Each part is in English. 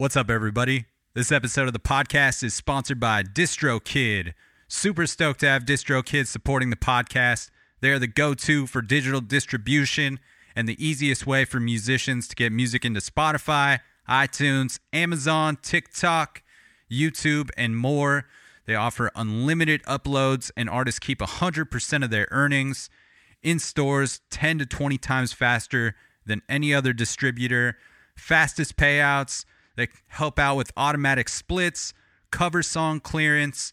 What's up, everybody? This episode of the podcast is sponsored by DistroKid. Super stoked to have DistroKid supporting the podcast. They're the go to for digital distribution and the easiest way for musicians to get music into Spotify, iTunes, Amazon, TikTok, YouTube, and more. They offer unlimited uploads, and artists keep 100% of their earnings in stores 10 to 20 times faster than any other distributor. Fastest payouts. They help out with automatic splits, cover song clearance.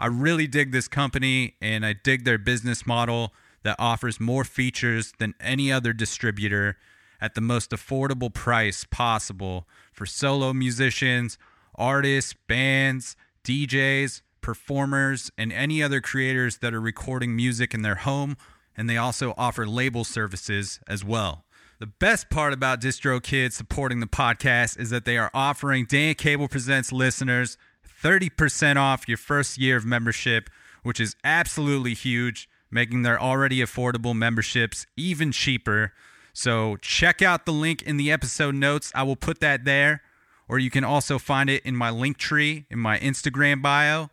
I really dig this company and I dig their business model that offers more features than any other distributor at the most affordable price possible for solo musicians, artists, bands, DJs, performers, and any other creators that are recording music in their home. And they also offer label services as well. The best part about DistroKid supporting the podcast is that they are offering Dan Cable Presents listeners 30% off your first year of membership, which is absolutely huge, making their already affordable memberships even cheaper. So check out the link in the episode notes. I will put that there, or you can also find it in my link tree in my Instagram bio.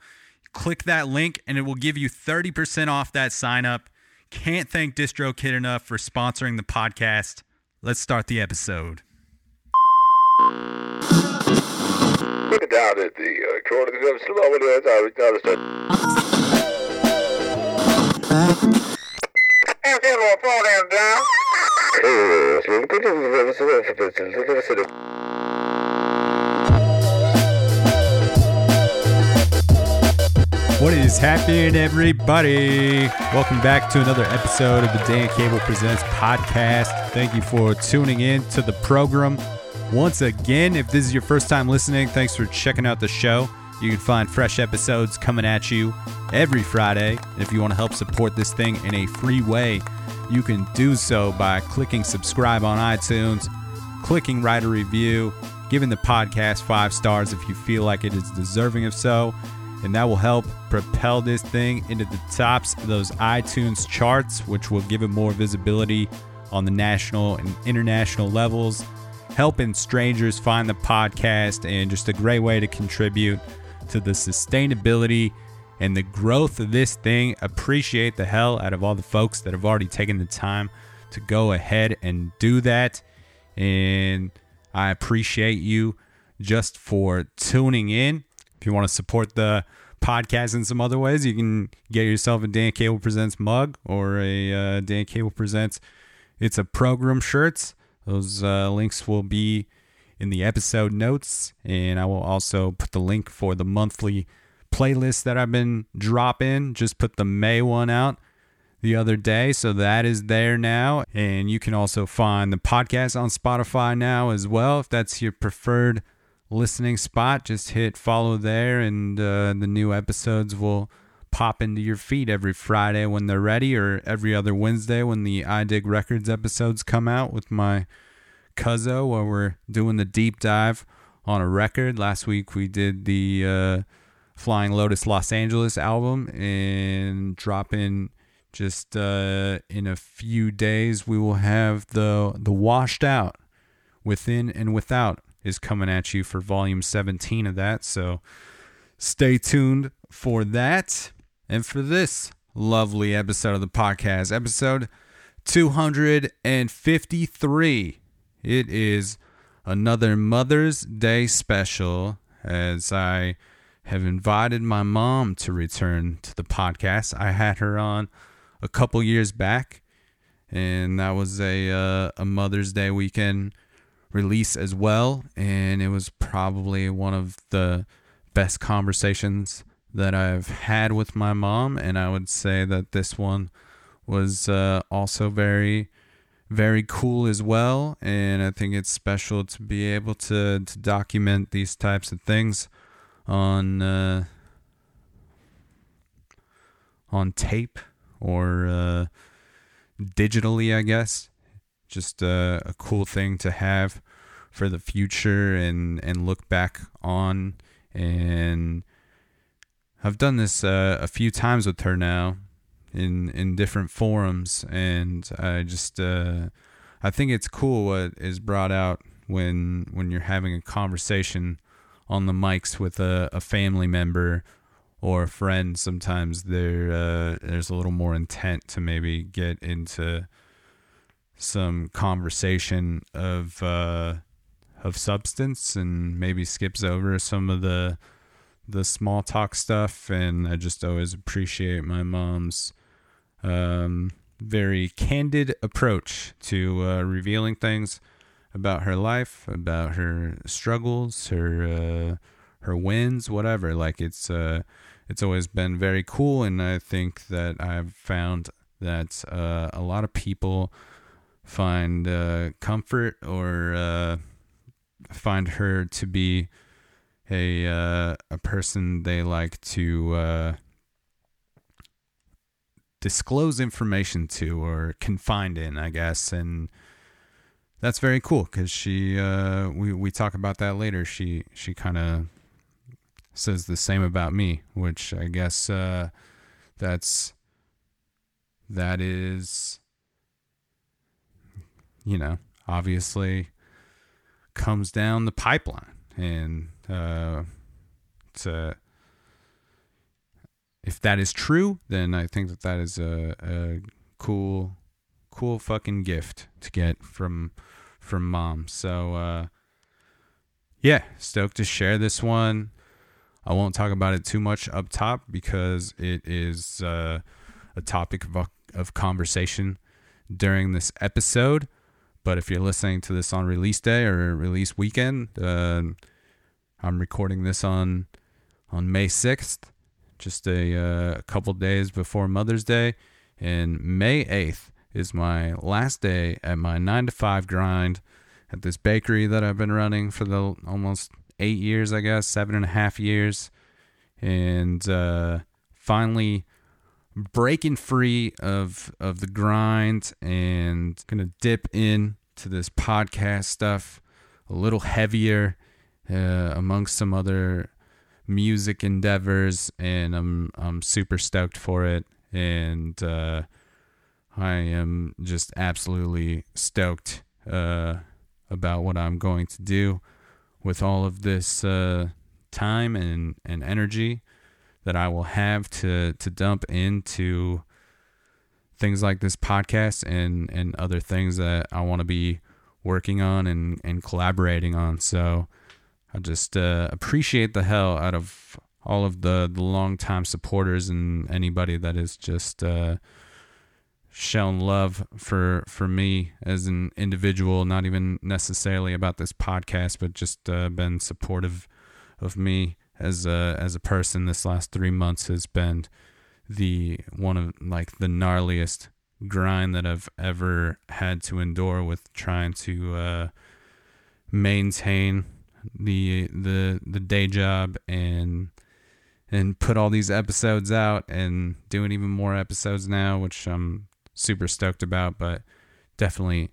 Click that link and it will give you 30% off that sign up. Can't thank DistroKid enough for sponsoring the podcast. Let's start the episode. Looking down at the uh, of slow and What is happening, everybody? Welcome back to another episode of the Dan Cable Presents podcast. Thank you for tuning in to the program. Once again, if this is your first time listening, thanks for checking out the show. You can find fresh episodes coming at you every Friday. And if you want to help support this thing in a free way, you can do so by clicking subscribe on iTunes, clicking write a review, giving the podcast five stars if you feel like it is deserving of so and that will help propel this thing into the tops of those iTunes charts, which will give it more visibility on the national and international levels, helping strangers find the podcast, and just a great way to contribute to the sustainability and the growth of this thing. Appreciate the hell out of all the folks that have already taken the time to go ahead and do that. And I appreciate you just for tuning in. If you want to support the podcast in some other ways, you can get yourself a Dan Cable Presents mug or a uh, Dan Cable Presents It's a Program shirts. Those uh, links will be in the episode notes, and I will also put the link for the monthly playlist that I've been dropping. Just put the May one out the other day, so that is there now. And you can also find the podcast on Spotify now as well if that's your preferred listening spot. Just hit follow there, and uh, the new episodes will pop into your feed every Friday when they're ready, or every other Wednesday when the I Dig Records episodes come out with my Cuzzo, where we're doing the deep dive on a record. Last week we did the uh, Flying Lotus Los Angeles album, and dropping just uh, in a few days we will have the the washed out within and without is coming at you for volume 17 of that. So stay tuned for that. And for this lovely episode of the podcast, episode 253, it is another Mother's Day special as I have invited my mom to return to the podcast. I had her on a couple years back, and that was a uh, a Mother's Day weekend release as well and it was probably one of the best conversations that I've had with my mom and I would say that this one was uh, also very very cool as well and I think it's special to be able to to document these types of things on uh, on tape or uh, digitally I guess just a, a cool thing to have for the future and and look back on and I've done this uh, a few times with her now in in different forums and I just uh, I think it's cool what is brought out when when you're having a conversation on the mics with a, a family member or a friend. Sometimes there uh, there's a little more intent to maybe get into some conversation of uh, of substance and maybe skips over some of the the small talk stuff. And I just always appreciate my mom's um, very candid approach to uh, revealing things about her life, about her struggles, her uh, her wins, whatever. Like it's uh, it's always been very cool, and I think that I've found that uh, a lot of people find uh, comfort or uh, find her to be a uh, a person they like to uh, disclose information to or confide in, I guess, and that's very cool because she uh, we we talk about that later. She she kind of says the same about me, which I guess uh, that's that is you know obviously comes down the pipeline and uh, to if that is true, then I think that that is a, a cool, cool fucking gift to get from from mom. So uh, yeah, stoked to share this one. I won't talk about it too much up top because it is uh, a topic of, of conversation during this episode. But if you're listening to this on release day or release weekend, uh, I'm recording this on on May 6th, just a, uh, couple days before Mother's Day, and May 8th is my last day at my nine to five grind at this bakery that I've been running for the almost eight years, I guess, seven and a half years, and uh, finally breaking free of of the grind and gonna dip in to this podcast stuff a little heavier uh, amongst some other music endeavors and I'm I'm super stoked for it. And uh, I am just absolutely stoked uh, about what I'm going to do with all of this uh, time and, and energy that I will have to, to dump into things like this podcast and, and other things that I want to be working on and, and collaborating on. So I just uh, appreciate the hell out of all of the, the longtime supporters and anybody that is just uh, shown love for for me as an individual, not even necessarily about this podcast, but just uh, been supportive of me as a as a person. This last three months has been the one of like the gnarliest grind that I've ever had to endure with trying to uh, maintain the the the day job and and put all these episodes out and doing even more episodes now, which I'm super stoked about, but definitely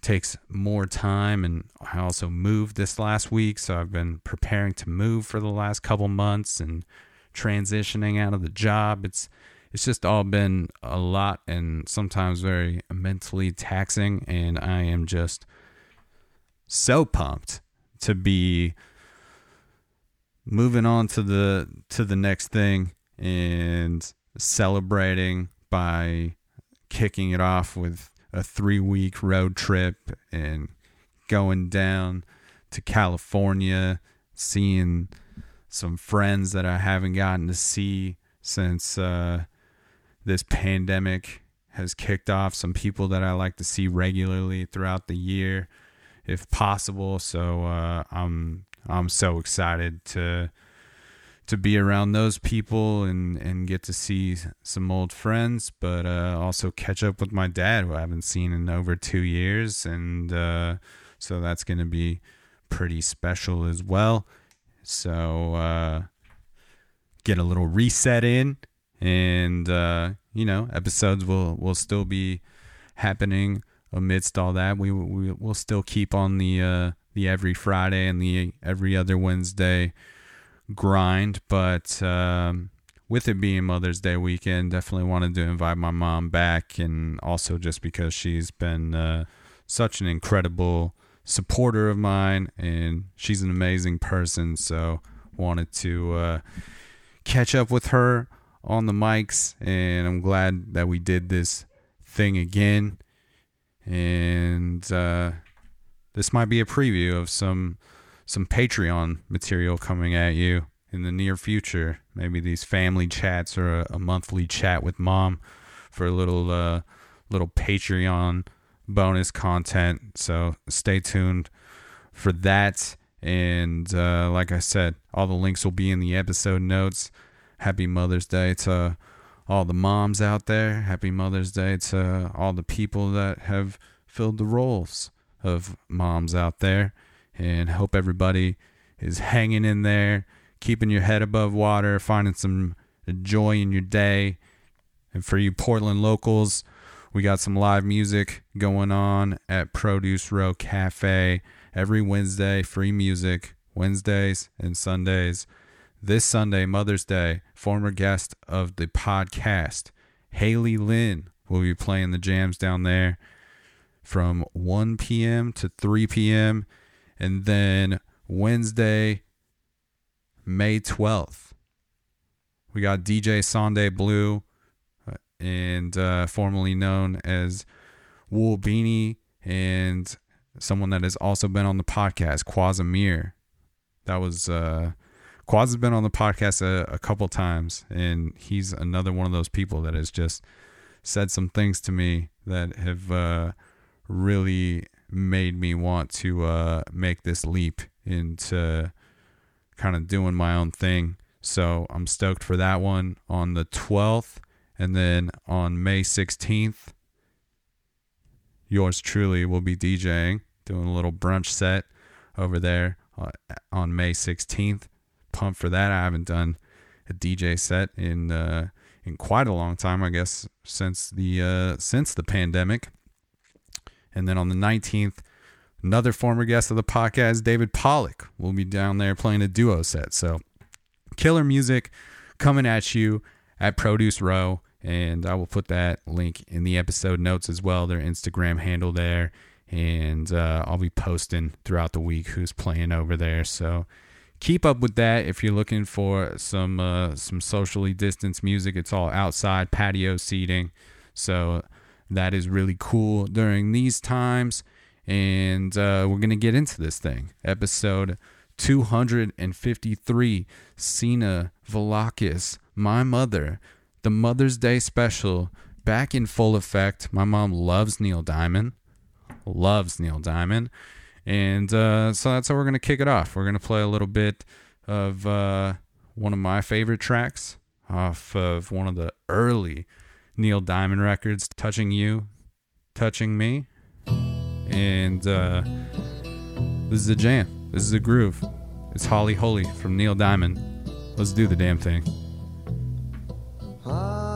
takes more time and I also moved this last week, so I've been preparing to move for the last couple months and transitioning out of the job. It's it's just all been a lot and sometimes very mentally taxing and I am just so pumped to be moving on to the to the next thing and celebrating by kicking it off with a three week road trip and going down to California, seeing some friends that I haven't gotten to see since uh, this pandemic has kicked off, some people that I like to see regularly throughout the year, if possible. So uh, I'm I'm so excited to to be around those people and, and get to see some old friends, but uh, also catch up with my dad, who I haven't seen in over two years. And uh, so that's going to be pretty special as well. So uh, get a little reset in, and uh, you know, episodes will, will still be happening amidst all that. We, we will still keep on the uh, the every Friday and the every other Wednesday grind, but um, with it being Mother's Day weekend, definitely wanted to invite my mom back, and also just because she's been uh, such an incredible supporter of mine, and she's an amazing person. So wanted to uh, catch up with her on the mics, and I'm glad that we did this thing again. And uh, this might be a preview of some some Patreon material coming at you in the near future. Maybe these family chats or a, a monthly chat with mom for a little uh, little Patreon bonus content. So stay tuned for that. And uh, like I said, all the links will be in the episode notes. Happy Mother's Day to all the moms out there. Happy Mother's Day to all the people that have filled the roles of moms out there. And hope everybody is hanging in there, keeping your head above water, finding some joy in your day. And for you Portland locals, we got some live music going on at Produce Row Cafe every Wednesday, free music, Wednesdays and Sundays. This Sunday, Mother's Day, former guest of the podcast, Haley Lynn, will be playing the jams down there from 1 p.m. to 3 p.m. And then Wednesday, May 12th, we got DJ Sunday Blue and uh, formerly known as Wool Beanie, and someone that has also been on the podcast, Quasamir. That was uh, Quaz has been on the podcast a, a couple times, and he's another one of those people that has just said some things to me that have uh, really made me want to uh, make this leap into kind of doing my own thing. So I'm stoked for that one on the 12th. And then on May 16th, yours truly will be DJing, doing a little brunch set over there uh, on May 16th. Pumped for that. I haven't done a DJ set in uh, in quite a long time, I guess, since the uh, since the pandemic. And then on the 19th, another former guest of the podcast, David Pollock, will be down there playing a duo set. So, killer music coming at you at Produce Row and I will put that link in the episode notes as well. Their Instagram handle there, and uh, I'll be posting throughout the week who's playing over there. So keep up with that if you're looking for some uh, some socially distanced music. It's all outside patio seating, so that is really cool during these times. And uh, we're gonna get into this thing, episode 253. Sina Velakis, my mother the Mother's Day special back in full effect. My mom loves Neil Diamond, loves Neil Diamond. And uh, so that's how we're going to kick it off. We're going to play a little bit of uh, one of my favorite tracks off of one of the early Neil Diamond records, Touching You, Touching Me. And uh, this is a jam. This is a groove. It's Holly Holy from Neil Diamond. Let's do the damn thing. All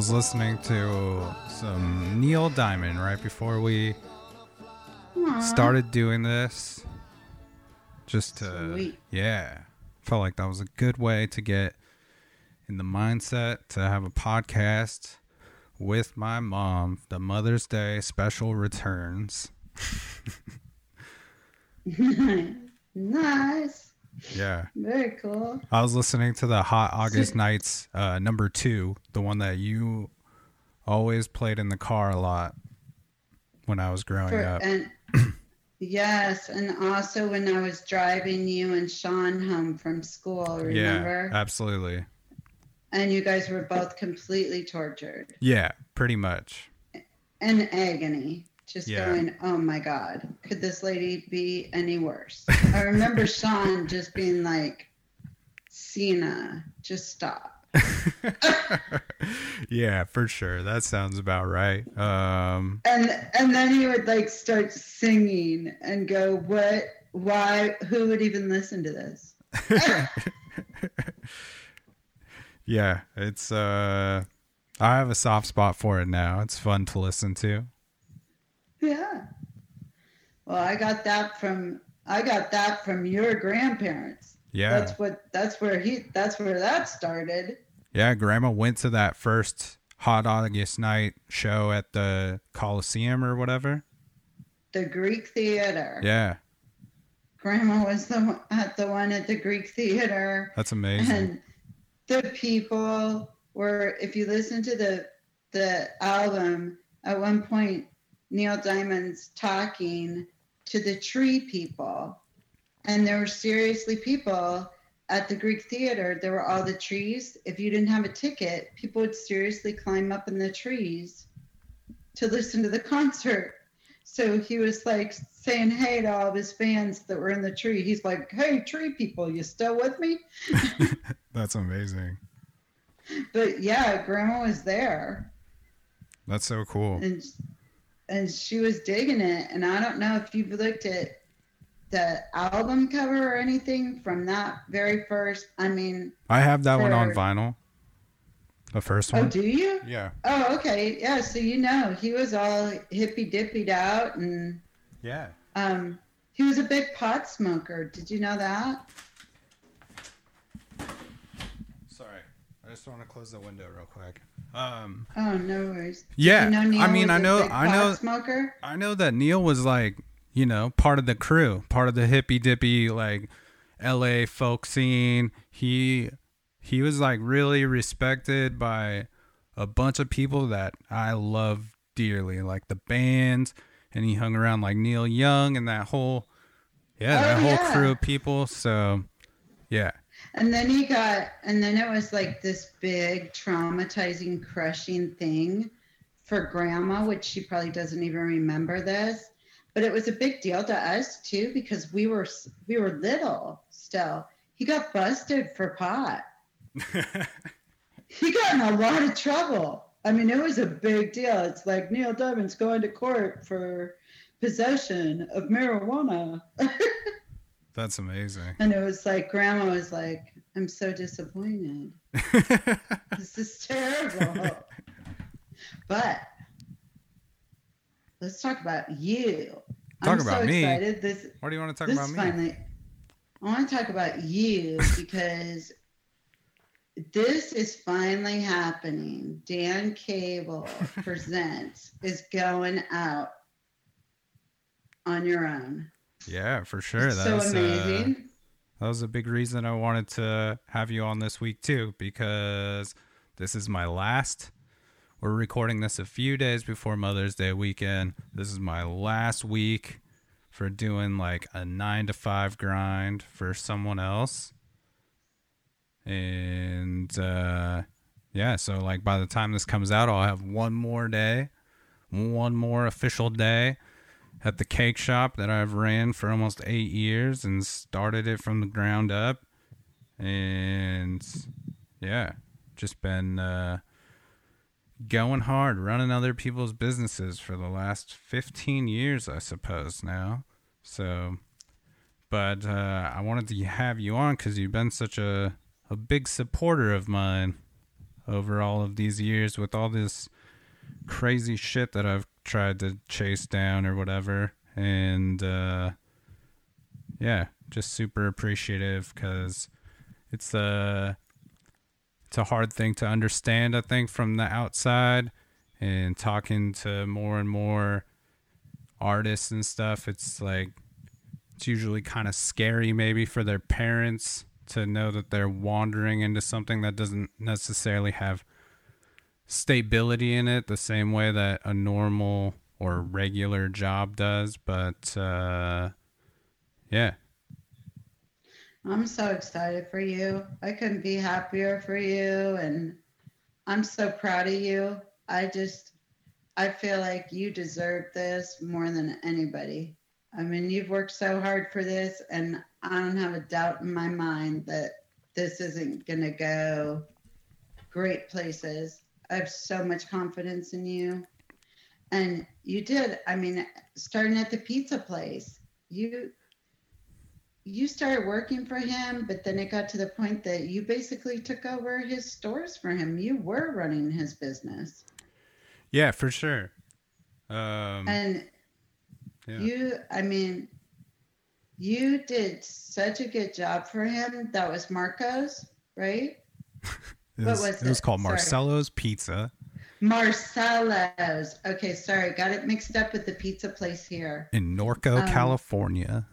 was listening to some Neil Diamond right before we started doing this. Just to, Sweet. yeah, felt like that was a good way to get in the mindset to have a podcast with my mom. The Mother's Day special returns. nice. Yeah. Very cool. I was listening to the Hot August Nights uh, number two, the one that you always played in the car a lot when I was growing For, up. and yes, and also when I was driving you and Sean home from school, remember? Yeah, absolutely. and you guys were both completely tortured Yeah, pretty much. and agony. Just Yeah. going, oh my God, could this lady be any worse? I remember Sean just being like, Cena, just stop. yeah, for sure. That sounds about right. Um, and and then he would like start singing and go what why who would even listen to this yeah, it's uh I have a soft spot for it now. It's fun to listen to. Yeah well i got that from i got that from your grandparents Yeah. that's what that's where he that's where that started Yeah, grandma went to that first Hot August night show at the Coliseum or whatever. the greek theater Yeah, grandma was the one, at the one at the greek theater that's amazing. and the people were if you listen to the the album at one point neil diamond's talking to the tree people. And there were seriously people at the greek theater. There were all the trees. If you didn't have a ticket people would seriously climb up in the trees to listen to the concert. So he was like saying hey to all of his fans that were in the tree. He's like hey tree people you still with me? That's amazing. but yeah, grandma was there. That's so cool. and and she was digging it. And I don't know if you've looked at the album cover or anything from that very first. I mean, I have that one on vinyl. The first oh, one. do you? Yeah. Oh, okay. Yeah, so you know, he was all hippy dippyed out and Yeah. um he was a big pot smoker. Did you know that? I just want to close the window real quick. Um Oh, no worries. Yeah, You know I mean, I know- I know- smoker. I know that Neil was like, you know, part of the crew, part of the hippy dippy like LA folk scene. He he was like really respected by a bunch of people that I love dearly, like the bands, and he hung around like Neil Young and that whole yeah, Oh, that whole yeah. crew of people. So yeah. And then he got, and then it was like this big traumatizing, crushing thing for grandma, which she probably doesn't even remember this. But it was a big deal to us too because we were we were little still. He got busted for pot. He got in a lot of trouble. I mean, it was a big deal. It's like Neil Diamond's going to court for possession of marijuana. That's amazing. And it was like, Grandma was like, I'm so disappointed. This is terrible. but let's talk about you. Talk I'm about so me? excited. This, what do you want to talk about me? finally, I want to talk about you because this is finally happening. Dan Cable Presents is going out on your own. Yeah, for sure. It's That so was, uh. That was a big reason I wanted to have you on this week too, because this is my last. We're recording this a few days before Mother's Day weekend. This is my last week for doing like a nine to five grind for someone else. And uh, yeah, so like by the time this comes out, I'll have one more day, one more official day at the cake shop that I've ran for almost eight years and started it from the ground up. And yeah, just been uh, going hard, running other people's businesses for the last 15 years, I suppose, now. So but uh, I wanted to have you on because you've been such a a big supporter of mine over all of these years with all this crazy shit that I've tried to chase down or whatever, and uh, yeah, just super appreciative because it's a it's a hard thing to understand. I think from the outside and talking to more and more artists and stuff, it's like it's usually kind of scary maybe for their parents to know that they're wandering into something that doesn't necessarily have stability in it the same way that a normal or regular job does but uh yeah I'm so excited for you. I couldn't be happier for you. And I'm so proud of you. I just, I feel like you deserve this more than anybody. I mean, you've worked so hard for this, and I don't have a doubt in my mind that this isn't going to go great places. I have so much confidence in you. And you did, I mean, starting at the pizza place, you you started working for him, but then it got to the point that you basically took over his stores for him. You were running his business. Yeah, for sure. Um, and yeah. you, I mean, you did such a good job for him. That was Marco's, right? it, was, was it? it was called sorry. Marcello's Pizza. Marcello's. Okay, sorry. Got it mixed up with the pizza place here. In Norco, um, California.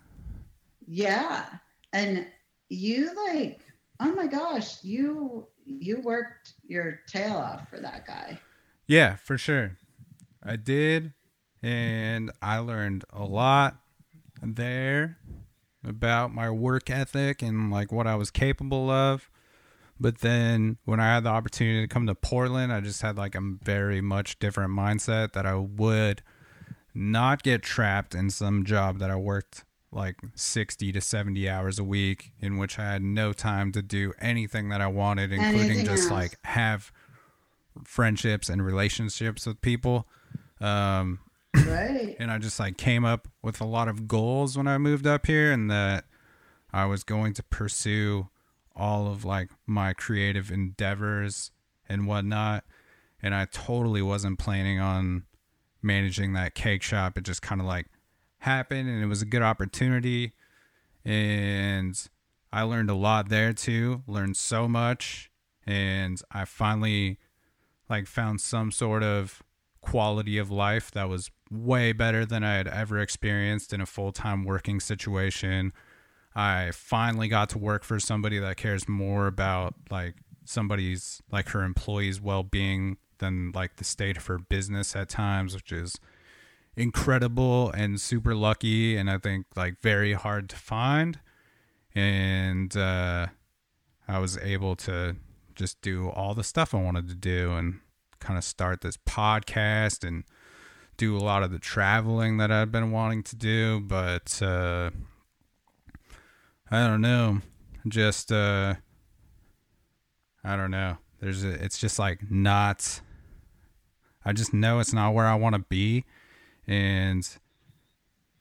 Yeah. And you like, oh my gosh, you you worked your tail off for that guy. Yeah, for sure. I did and I learned a lot there about my work ethic and like what I was capable of. But then when I had the opportunity to come to Portland, I just had like a very much different mindset that I would not get trapped in some job that I worked like 60 to 70 hours a week in which I had no time to do anything that I wanted, including anything just else. like have friendships and relationships with people. Um, right. And I just like came up with a lot of goals when I moved up here and that I was going to pursue all of like my creative endeavors and whatnot. And I totally wasn't planning on managing that cake shop. It just kind of like happened and it was a good opportunity and I learned a lot there too learned so much and I finally like found some sort of quality of life that was way better than I had ever experienced in a full-time working situation. I finally got to work for somebody that cares more about like somebody's like her employees' well-being than like the state of her business at times, which is incredible and super lucky and I think like very hard to find. And uh, I was able to just do all the stuff I wanted to do and kind of start this podcast and do a lot of the traveling that I've been wanting to do. But uh, I don't know. Just, uh, I don't know. There's a, it's just like not, I just know it's not where I want to be and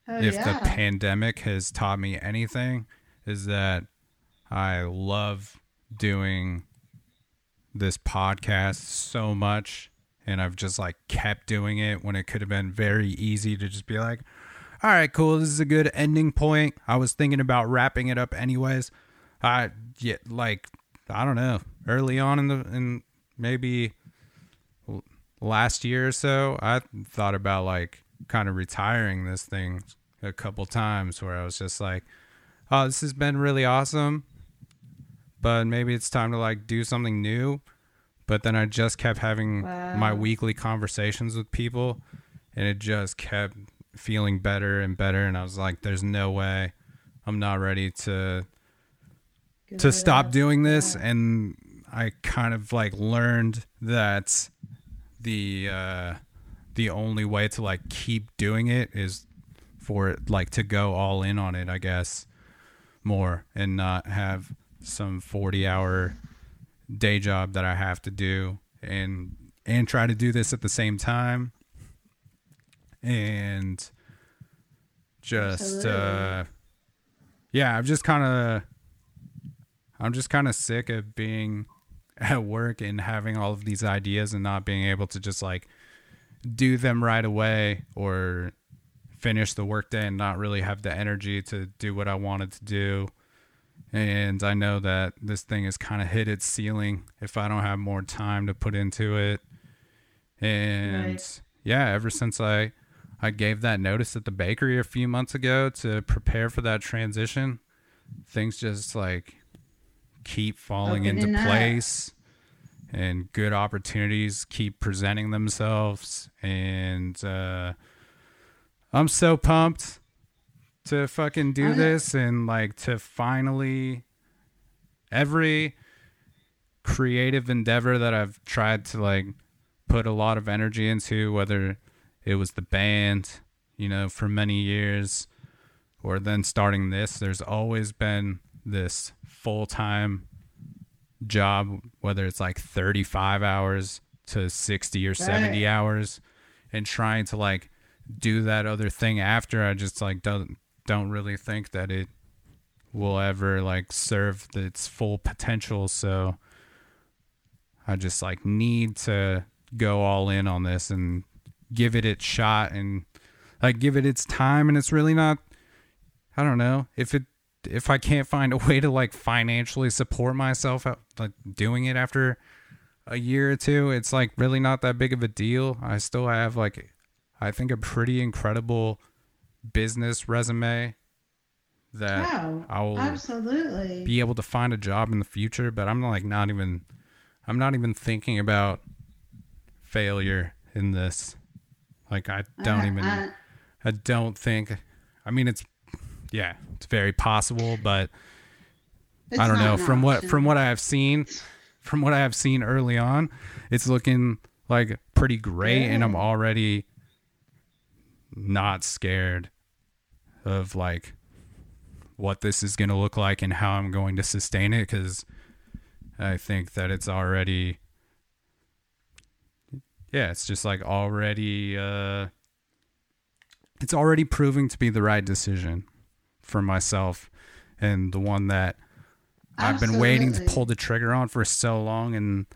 oh, if yeah. the pandemic has taught me anything, is that I love doing this podcast so much. And I've just like kept doing it when it could have been very easy to just be like, all right, cool. This is a good ending point. I was thinking about wrapping it up anyways. I yeah, like I don't know. Early on in the in maybe last year or so, I thought about like kind of retiring this thing a couple times where I was just like, oh, this has been really awesome, but maybe it's time to like do something new. But then I just kept having wow. my weekly conversations with people and it just kept feeling better and better. And I was like, there's no way I'm not ready to to stop doing this. Yeah. And I kind of like learned that the uh, the only way to like keep doing it is for it like to go all in on it, I guess, more and not have some 40 hour day job that I have to do and and try to do this at the same time and just uh yeah, I'm just kind of I'm just kind of sick of being at work and having all of these ideas and not being able to just like do them right away or finish the workday and not really have the energy to do what I wanted to do. And I know that this thing has kind of hit its ceiling if I don't have more time to put into it. And Right. yeah, ever since I I gave that notice at the bakery a few months ago to prepare for that transition, things just like keep falling into Opening up. place and good opportunities keep presenting themselves and uh I'm so pumped to fucking do I this and like to finally every creative endeavor that I've tried to like put a lot of energy into whether it was the band, you know, for many years. Or then starting this, there's always been this full-time job whether it's like 35 hours to 60 or 70 Right. hours and trying to like do that other thing after. I just like don't don't really think that it will ever like serve its full potential. So i just like need to go all in on this and give it its shot and like give it its time and it's really not i don't know if it if i can't find a way to like financially support myself out- like doing it after a year or two it's like really not that big of a deal i still have like i think a pretty incredible business resume that. I'll Absolutely. be able to find a job in the future but i'm like not even i'm not even thinking about failure in this like i don't I- even I- I don't think. I mean, it's yeah, it's very possible, but I don't know. From what from what I have seen, from what I have seen early on, it's looking like pretty great, and I'm already not scared of like what this is going to look like and how I'm going to sustain it because I think that it's already yeah, it's just like already uh it's already proving to be the right decision for myself and the one that I've been waiting to pull the trigger on for so long and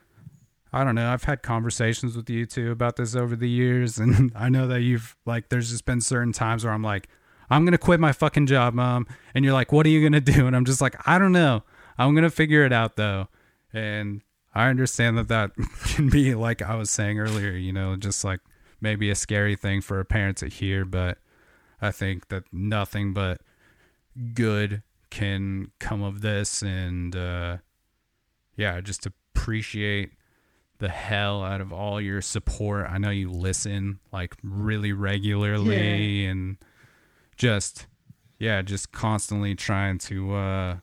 I don't know, I've had conversations with you two about this over the years and I know that you've like there's just been certain times where I'm like I'm going to quit my fucking job, mom, and you're like what are you going to do? And I'm just like I don't know. I'm going to figure it out though. And I understand that that can be like I was saying earlier, you know, just like maybe a scary thing for a parent to hear, but I think that nothing but good can come of this and uh yeah, just appreciate the hell out of all your support. I know you listen like really regularly and just yeah, just constantly trying to uh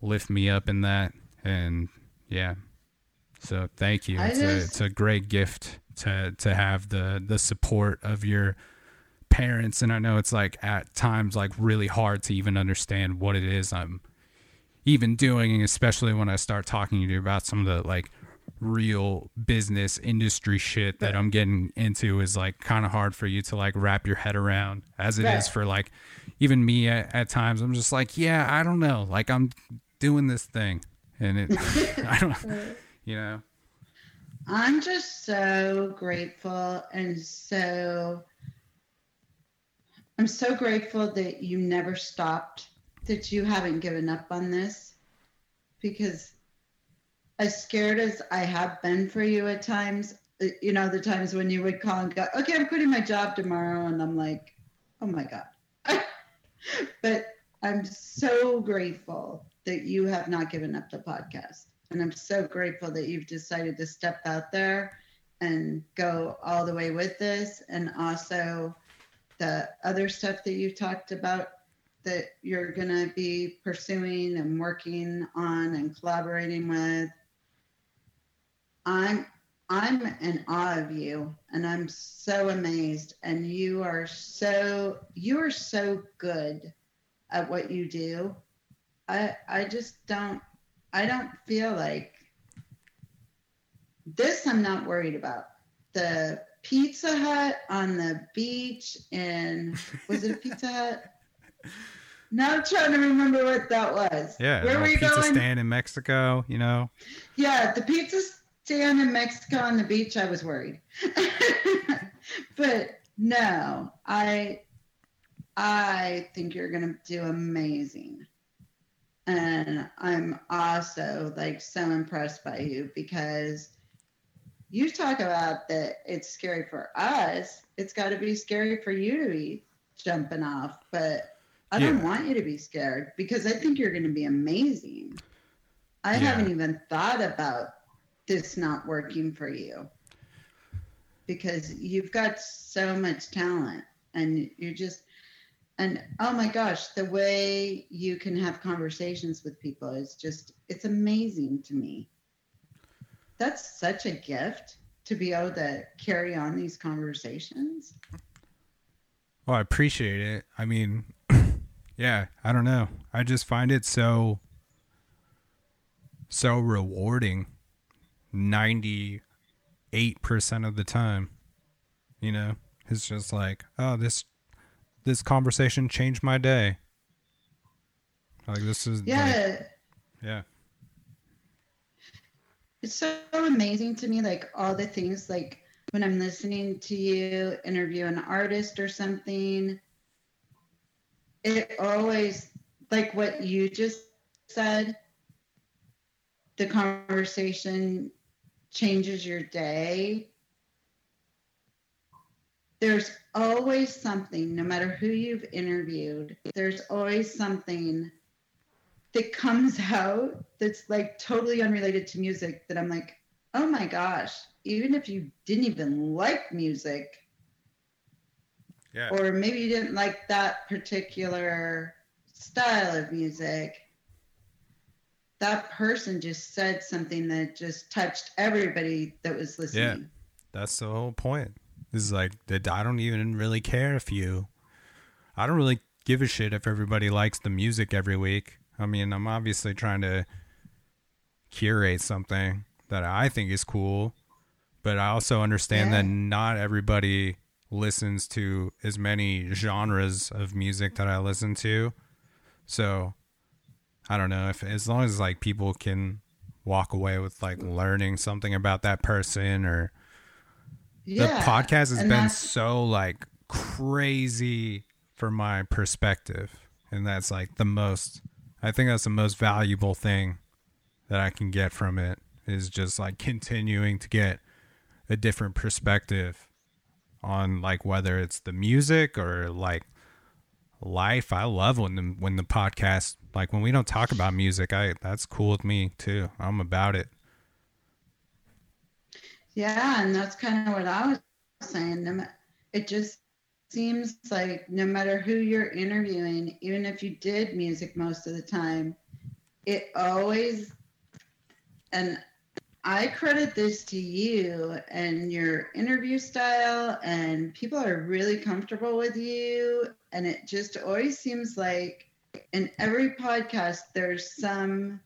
lift me up in that and yeah. So thank you. It's a it's a great gift to to have the the support of your parents. And I know it's like at times like really hard to even understand what it is I'm even doing especially when I start talking to you about some of the like real business industry shit that I'm getting into is like kind of hard for you to like wrap your head around as it is Right. for like even me at, at times. I'm just like yeah I don't know. Like I'm doing this thing. And it I don't you know I'm just so grateful and so I'm so grateful that you never stopped, that you haven't given up on this because as scared as I have been for you at times, uh, you know, the times when you would call and go, okay, I'm quitting my job tomorrow. And I'm like, oh my God. but I'm so grateful that you have not given up the podcast. And I'm so grateful that you've decided to step out there and go all the way with this. And also the other stuff that you've talked about that you're going to be pursuing and working on and collaborating with. I'm I'm in awe of you and I'm so amazed and you are so you are so good at what you do. I I just don't I don't feel like this I'm not worried about. The Pizza Hut on the beach in was it a Pizza Hut? Now I'm trying to remember what that was. Yeah, Where were you pizza going? stand in Mexico. You know. Yeah, the pizza stand in Mexico on the beach, I was worried. but no, I I think you're gonna do amazing. And I'm also like so impressed by you because you talk about that it's scary for us. It's got to be scary for you to be jumping off, but I don't want you to be scared because I think you're going to be amazing. I Yeah. haven't even thought about this not working for you because you've got so much talent and you're just and oh my gosh the way you can have conversations with people is just it's amazing to me that's such a gift to be able to carry on these conversations Well, I appreciate it. I mean, yeah, I don't know. I just find it so so rewarding 98% of the time. You know, it's just like, oh, this this conversation changed my day. Like this is like- yeah yeah. it's so amazing to me like all the things like when i'm listening to you interview an artist or something it always like what you just said the conversation changes your day there's always something no matter who you've interviewed there's always something that comes out that's like totally unrelated to music that I'm like, oh my gosh, even if you didn't even like music, Yeah. or maybe you didn't like that particular style of music, that person just said something that just touched everybody that was listening. Yeah. That's the whole point. This is like that I don't even really care if you I don't really give a shit if everybody likes the music every week. I mean, I'm obviously trying to curate something that I think is cool, but I also understand that not everybody listens to as many genres of music that I listen to. So I don't know if as long as like people can walk away with like learning something about that person or the podcast has and been so like crazy for my perspective and that's like the most i think that's the most valuable thing that i can get from it is just like continuing to get a different perspective on like whether it's the music or like life. I love when the when the podcast like when we don't talk about music i that's cool with me too. I'm about it Yeah, and that's kind of what I was saying. It just seems like no matter who you're interviewing, even if you did music most of the time, it always, and I credit this to you and your interview style, and people are really comfortable with you. And it just always seems like in every podcast, there's some,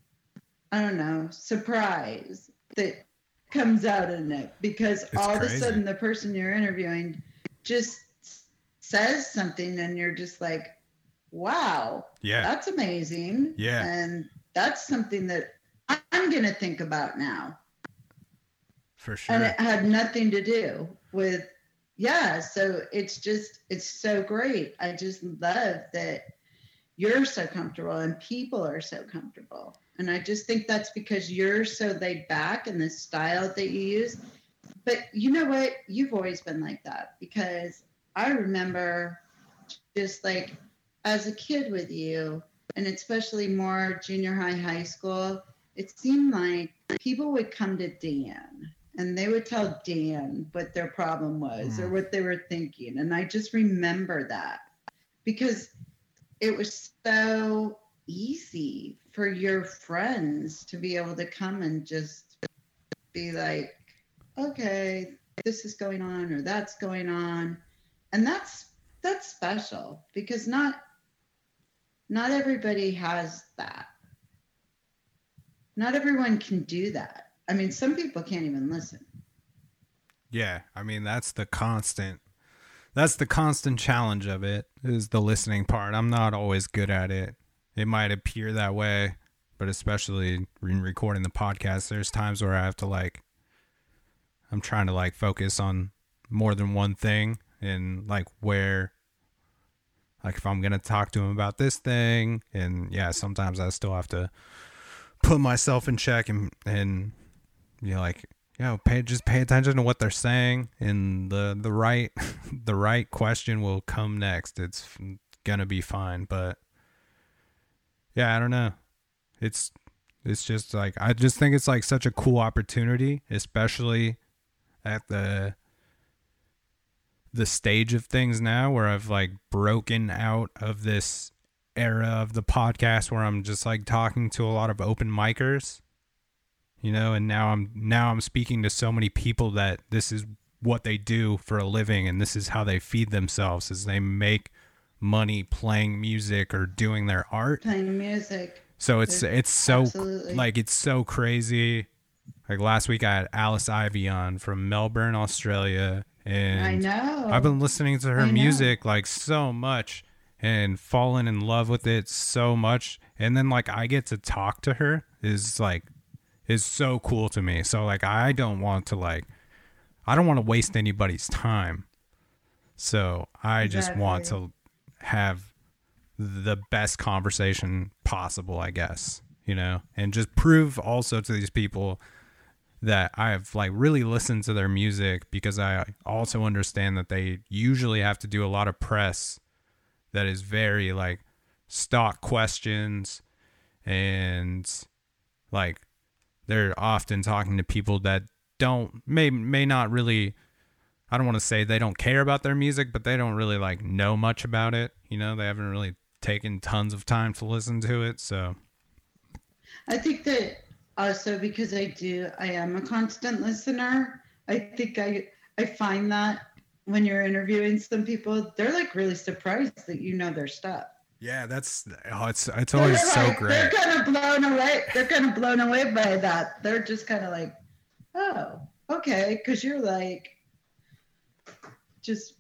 I don't know, surprise that comes out in it because It's all crazy. of a sudden the person you're interviewing just says something and you're just like wow yeah. that's amazing. Yeah. and that's something that i'm going to think about now. For sure. And it had nothing to do with yeah so it's just it's so great. I just love that you're so comfortable and people are so comfortable and i just think that's because you're so laid back in the style that you use but you know what you've always been like that because i remember just like as a kid with you and especially more junior high high school it seemed like people would come to dan and they would tell Dan what their problem was or Mm. what they were thinking. And I just remember that because it was so easy for your friends to be able to come and just be like, okay, this is going on or that's going on. And that's that's special because not not everybody has that. Not everyone can do that. I mean, some people can't even listen. Yeah, I mean that's the constant that's the constant challenge of it is the listening part. I'm not always good at it. It might appear that way, but especially in recording the podcast, there's times where I have to like I'm trying to like focus on more than one thing and like where like if I'm going to talk to him about this thing and yeah, sometimes I still have to put myself in check and and you know like you know pay just pay attention to what they're saying and the the right the right question will come next. It's gonna be fine but yeah i don't know. It's it's just like i just think it's like such a cool opportunity especially at the the stage of things now where i've like broken out of this era of the podcast where i'm just like talking to a lot of open micers you know and now i'm now i'm speaking to so many people that this is what they do for a living and this is how they feed themselves as they make money playing music or doing their art Playing music. so it's it's so Absolutely. like it's so crazy like last week i had alice ivy on from melbourne australia and I know. I've been listening to her I know. music like so much and fallen in love with it so much. And then like I get to talk to her is like is so cool to me. So like I don't want to like I don't want to waste anybody's time. So I just want to have the best conversation possible, I guess, you know, and just prove also to these people that I've like really listened to their music because I also understand that they usually have to do a lot of press that is very like stock questions and like they're often talking to people that don't may may not really I don't want to say they don't care about their music, but they don't really like know much about it. You know, they haven't really taken tons of time to listen to it. So I think that also because I do, I am a constant listener. I think I I find that when you're interviewing some people, they're like really surprised that you know their stuff. yeah, that's oh, it's it's They're always so like- great. They're kind of blown away. They're kind of blown away by that. They're just kind of like, oh, okay, because you're like just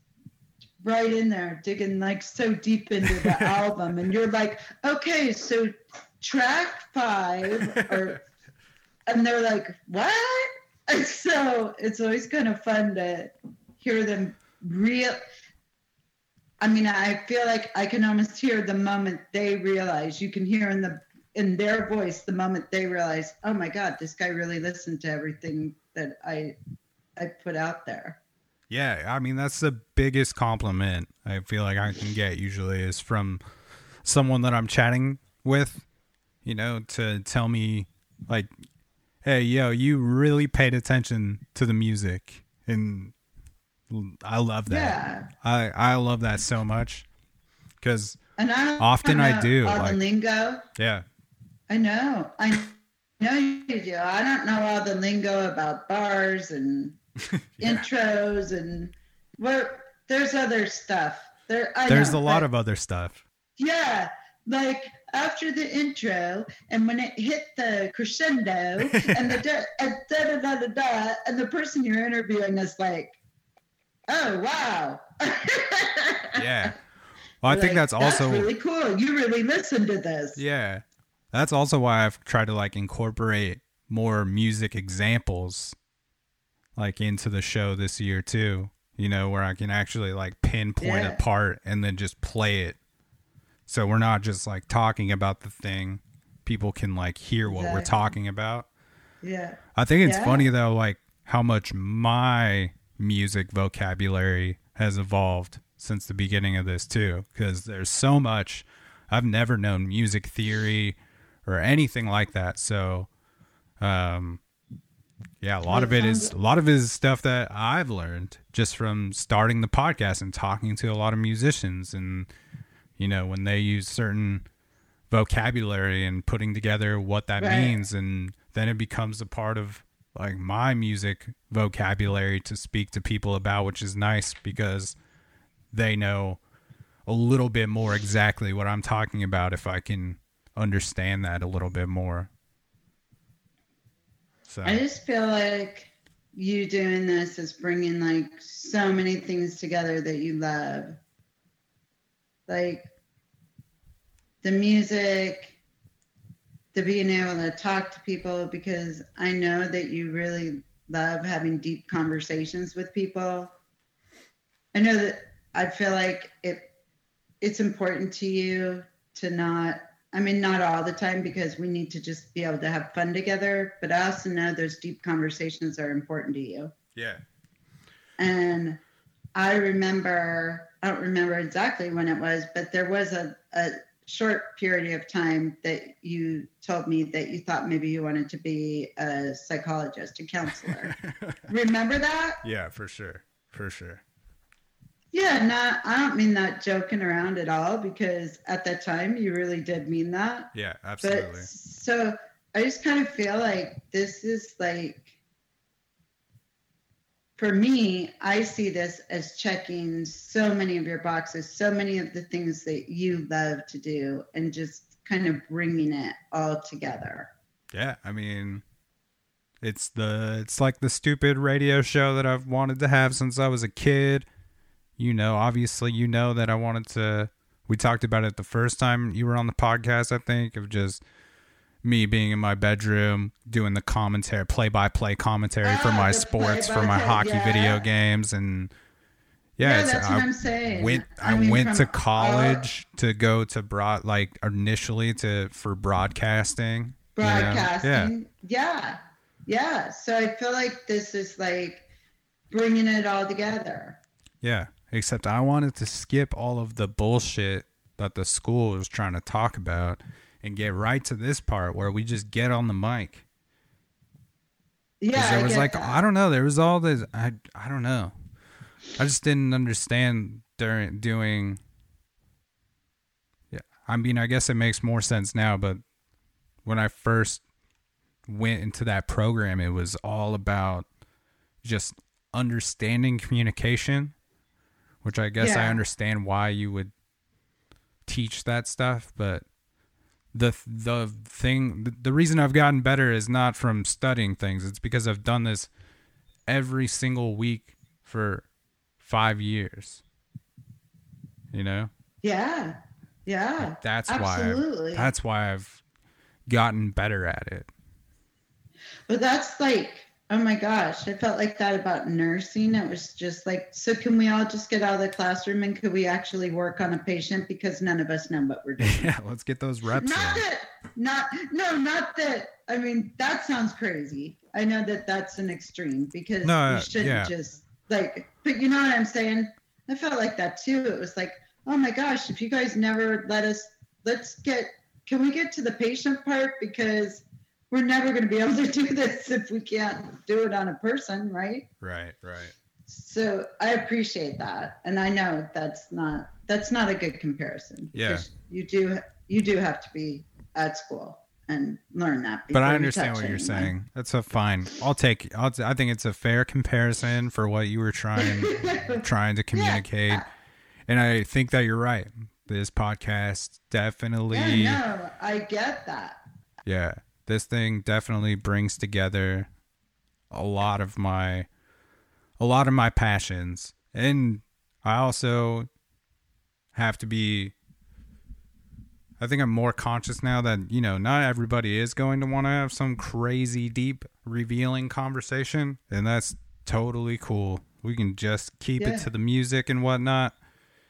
right in there digging like so deep into the album. And you're like okay so track five or and they're like what? And so it's always kind of fun to hear them real i mean i feel like i can almost hear the moment they realize. You can hear in the in their voice the moment they realize oh my god this guy really listened to everything that i i put out there Yeah, I mean that's the biggest compliment I feel like I can get usually is from someone that I'm chatting with, you know, to tell me like, "Hey, yo, you really paid attention to the music." And I love that. yeah I I love that so much cuz and i don't Often I do, all like- the lingo yeah. I know. I know you do. I don't know all the lingo about bars and Yeah. intros and what. There's other stuff. There. I There's know, a lot but of other stuff. yeah. Like after the intro, and when it hit the crescendo, and the da, and da da da da da, and the person you're interviewing is like, "Oh wow." Yeah. Well, I think that's also really cool. You really listened to this. Yeah. That's also why I've tried to like incorporate more music examples like into the show this year too. You know, where I can actually like pinpoint Yeah. a part and then just play it. So we're not just like talking about the thing. People can like hear what we're talking about. Yeah. I think it's Yeah. funny though, like how much my music vocabulary has evolved since the beginning of this too. Because there's so much I've never known music theory or anything like that. So, um, yeah, a lot of it is a lot of it is stuff that I've learned just from starting the podcast and talking to a lot of musicians and you know when they use certain vocabulary and putting together what that Right. means and then it becomes a part of like my music vocabulary to speak to people about which is nice because they know a little bit more exactly what I'm talking about if I can understand that a little bit more. So I just feel like you doing this is bringing like so many things together that you love. Like the music, the being able to talk to people because I know that you really love having deep conversations with people. I know that I feel like it it's important to you to not I mean not all the time because we need to just be able to have fun together, but I also know those deep conversations are important to you. Yeah. And I remember I don't remember exactly when it was, but there was a, a short period of time that you told me that you thought maybe you wanted to be a psychologist, a counselor. remember that? Yeah, for sure. For sure. Yeah, not I don't mean that joking around at all because at that time you really did mean that. Yeah, absolutely. But absolutely. so I just kind of feel like this is like for me, I see this as checking so many of your boxes, so many of the things that you love to do, and just kind of bringing it all together. Yeah, I mean, it's the it's like the stupid radio show that I've wanted to have since I was a kid. You know, obviously, you know that I wanted to. We talked about it the first time you were on the podcast. I think of just me being in my bedroom doing the commentary, play-by-play commentary for Ah, my sports, for my hockey video games, and yeah, Yeah, that's I what I'm saying. went. I I, mean, went to college to go to broad, like initially to for broadcasting. you know? Yeah. broadcasting. Yeah. yeah. So I feel like this is like bringing it all together. Yeah, except I wanted to skip all of the bullshit that the school was trying to talk about and get right to this part where we just get on the mic. Yeah. Because there I was like that. I don't know, there was all this I I don't know. I just didn't understand during doing Yeah, I mean I guess it makes more sense now, but when I first went into that program it was all about just understanding communication, which I guess I understand why you would teach that stuff, but the the thing the, the reason I've gotten better is not from studying things. It's because I've done this every single week for 5 years. You know? Yeah. Yeah. That's why Absolutely. That's why I've gotten better at it. But that's like, oh my gosh, I felt like that about nursing. It was just like, so can we all just get out of the classroom and could we actually work on a patient because none of us know what we're doing? Yeah, let's get those reps not that, not, no, not that. I mean, that sounds crazy. I know that that's an extreme because No, you shouldn't yeah. just like, but you know what I'm saying? I felt like that too. It was like, oh my gosh, if you guys never let us, let's get, can we get to the patient part? Because we're never going to be able to do this if we can't do it on a person, right? Right, right. So I appreciate that, and I know that's not that's not a good comparison. Yeah. You do you do have to be at school and learn that. But I understand what you're anyone. saying. That's a fine. I'll take. I'll. I think it's a fair comparison for what you were trying trying to communicate, and I think that you're right. This podcast definitely. Yeah, no, I get that. yeah, this thing definitely brings together a lot of my a lot of my passions and i also have to be i think i'm more conscious now that you know not everybody is going to want to have some crazy deep revealing conversation and that's totally cool we can just keep Yeah. it to the music and whatnot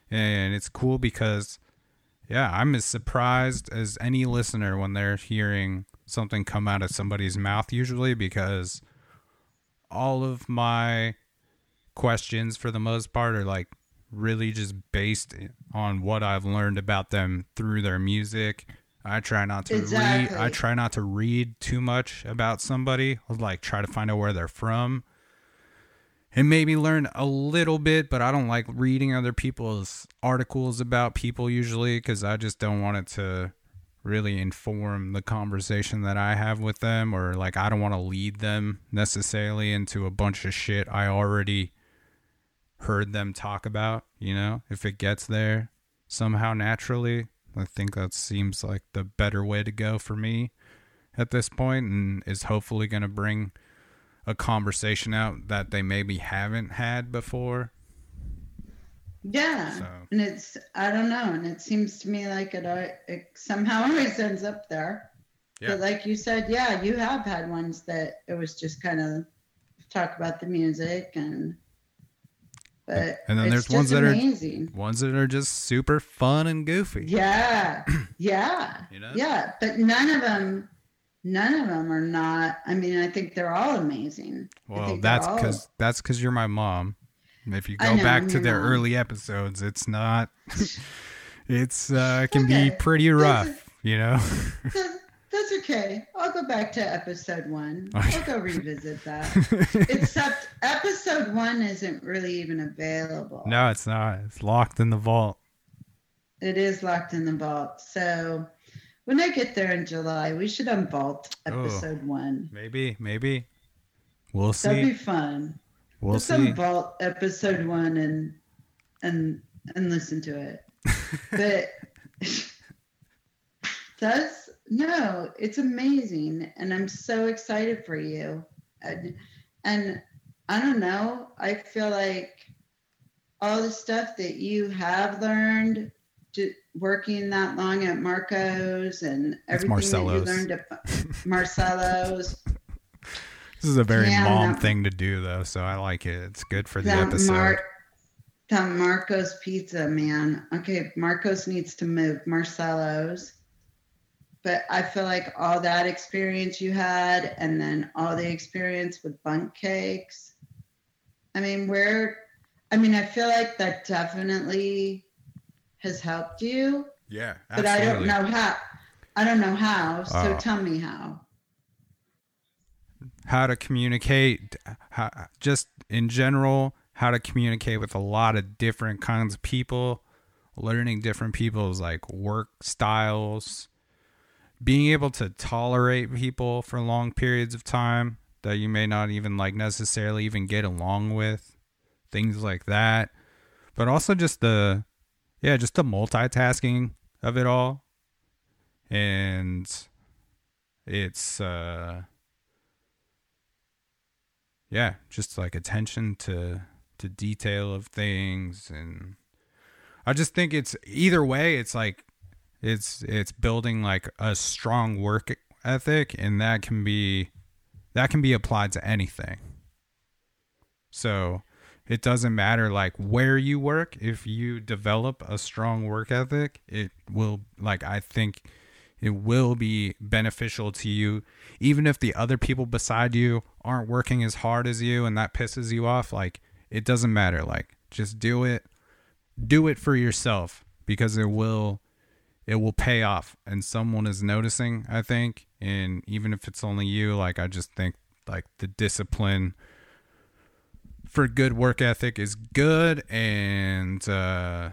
and it's cool because yeah, I'm as surprised as any listener when they're hearing something come out of somebody's mouth, usually because all of my questions, for the most part, are like really just based on what I've learned about them through their music. I try not to read. I try not to read too much about somebody. I'll like try to find out where they're from and maybe learn a little bit, but I don't like reading other people's articles about people usually because I just don't want it to really inform the conversation that I have with them, or like I don't want to lead them necessarily into a bunch of shit I already heard them talk about. You know, if it gets there somehow naturally, I think that seems like the better way to go for me at this point and is hopefully going to bring a conversation out that they maybe haven't had before. Yeah, So- and it's I don't know, and it seems to me like it, uh, it somehow always ends up there. Yeah. But like you said, yeah, you have had ones that it was just kind of talk about the music and. But And then there's ones that are- amazing. Ones that are just super fun and goofy. Yeah, yeah, You know? yeah. But none of them, none of them are not. I mean, I think they're all amazing. Well, that's because that's because you're my mom. If you go know, back to their mom. early episodes, it's not. it's uh, it can be Okay. pretty That's rough, you know. That- That's okay. I'll go back to episode one. Okay. I'll go revisit that. Except episode one isn't really even available. no, it's not. It's locked in the vault. It is locked in the vault. So when I get there in July, we should unvault Oh. episode one. Maybe, maybe. We'll see. That'd be fun. We'll Let's see. unvault episode one and and and listen to it. But that's no, it's amazing, and I'm so excited for you. And, and I don't know, I feel like all the stuff that you have learned to, working that long at Marco's and everything that you learned at Marcello's. This is a very Yeah, mom that- thing to do, though, so I like it. It's good for the episode. Mar- that Marco's pizza, man. Okay, Marco's needs to move. Marcelo's. But I feel like all that experience you had, and then all the experience with bunk cakes. I mean, where? I mean, I feel like that definitely has helped you, yeah, but I don't know how. I don't know how. So Oh. tell me how. How to communicate how, just in general how to communicate with a lot of different kinds of people learning different people's like work styles being able to tolerate people for long periods of time that you may not even like necessarily even get along with things like that. But also just the yeah just the multitasking of it all. And it's uh yeah, just like attention to to detail of things and I just think it's either way it's like it's it's building like a strong work ethic and that can be that can be applied to anything. So it doesn't matter like where you work if you develop a strong work ethic it will like I think it will be beneficial to you even if the other people beside you aren't working as hard as you and that pisses you off like it doesn't matter like just do it do it for yourself because it will it will pay off. And someone is noticing i think and even if it's only you like i just think like the discipline for good work ethic is good and uh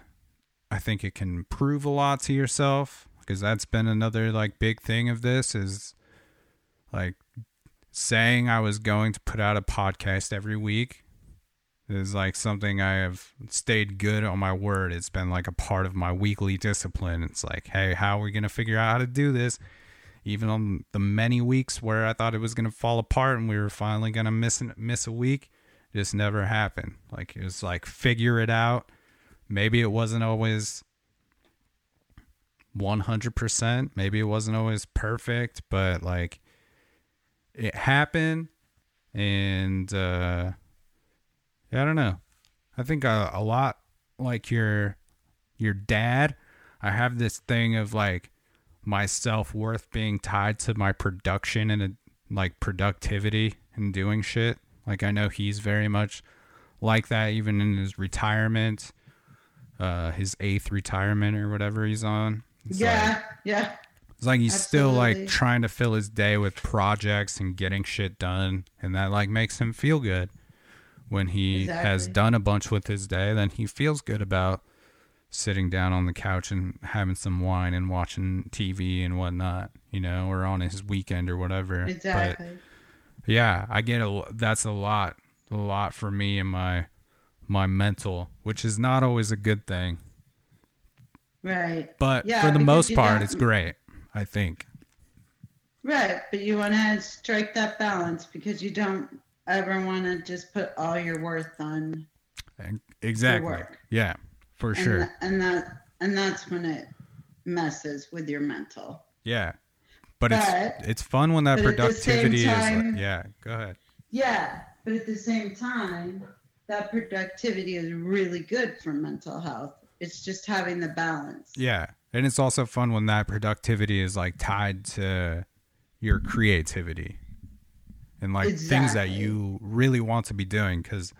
i think it can prove a lot to yourself because that's been another like big thing of this is like saying I was going to put out a podcast every week is like something I have stayed good on my word. It's been like a part of my weekly discipline. It's like, hey, how are we going to figure out how to do this? Even on the many weeks where I thought it was going to fall apart and we were finally going to miss miss a week, just never happened. Like it was like figure it out. Maybe it wasn't always 100%. Maybe it wasn't always perfect, but like it happened and uh I don't know. I think a, a lot like your your dad, I have this thing of like my self-worth being tied to my production and uh like productivity and doing shit. Like I know he's very much like that even in his retirement, uh his eighth retirement or whatever he's on. It's like- yeah, yeah. it's like he's still like trying to fill his day with projects and getting shit done, and that like makes him feel good. When he has done a bunch with his day, then he feels good about sitting down on the couch and having some wine and watching TV and whatnot, you know, or on his weekend or whatever. Exactly. But yeah, I get a that's a lot, a lot for me and my my mental, which is not always a good thing. Right. But Yeah, for the most part, it's great. I think. Right, but you want to strike that balance because you don't. ever want to just put all your worth on Exactly. work. Yeah, for and, sure. tha- and that and that's when it messes with your mental. yeah. But, But- it's it's fun when that but at the same productivity is uh, like, yeah, go ahead. Yeah, but at the same time, that productivity is really good for mental health. It's just having the balance. Yeah. And it's also fun when that productivity is like tied to your creativity and like things that you really want to be doing. Cause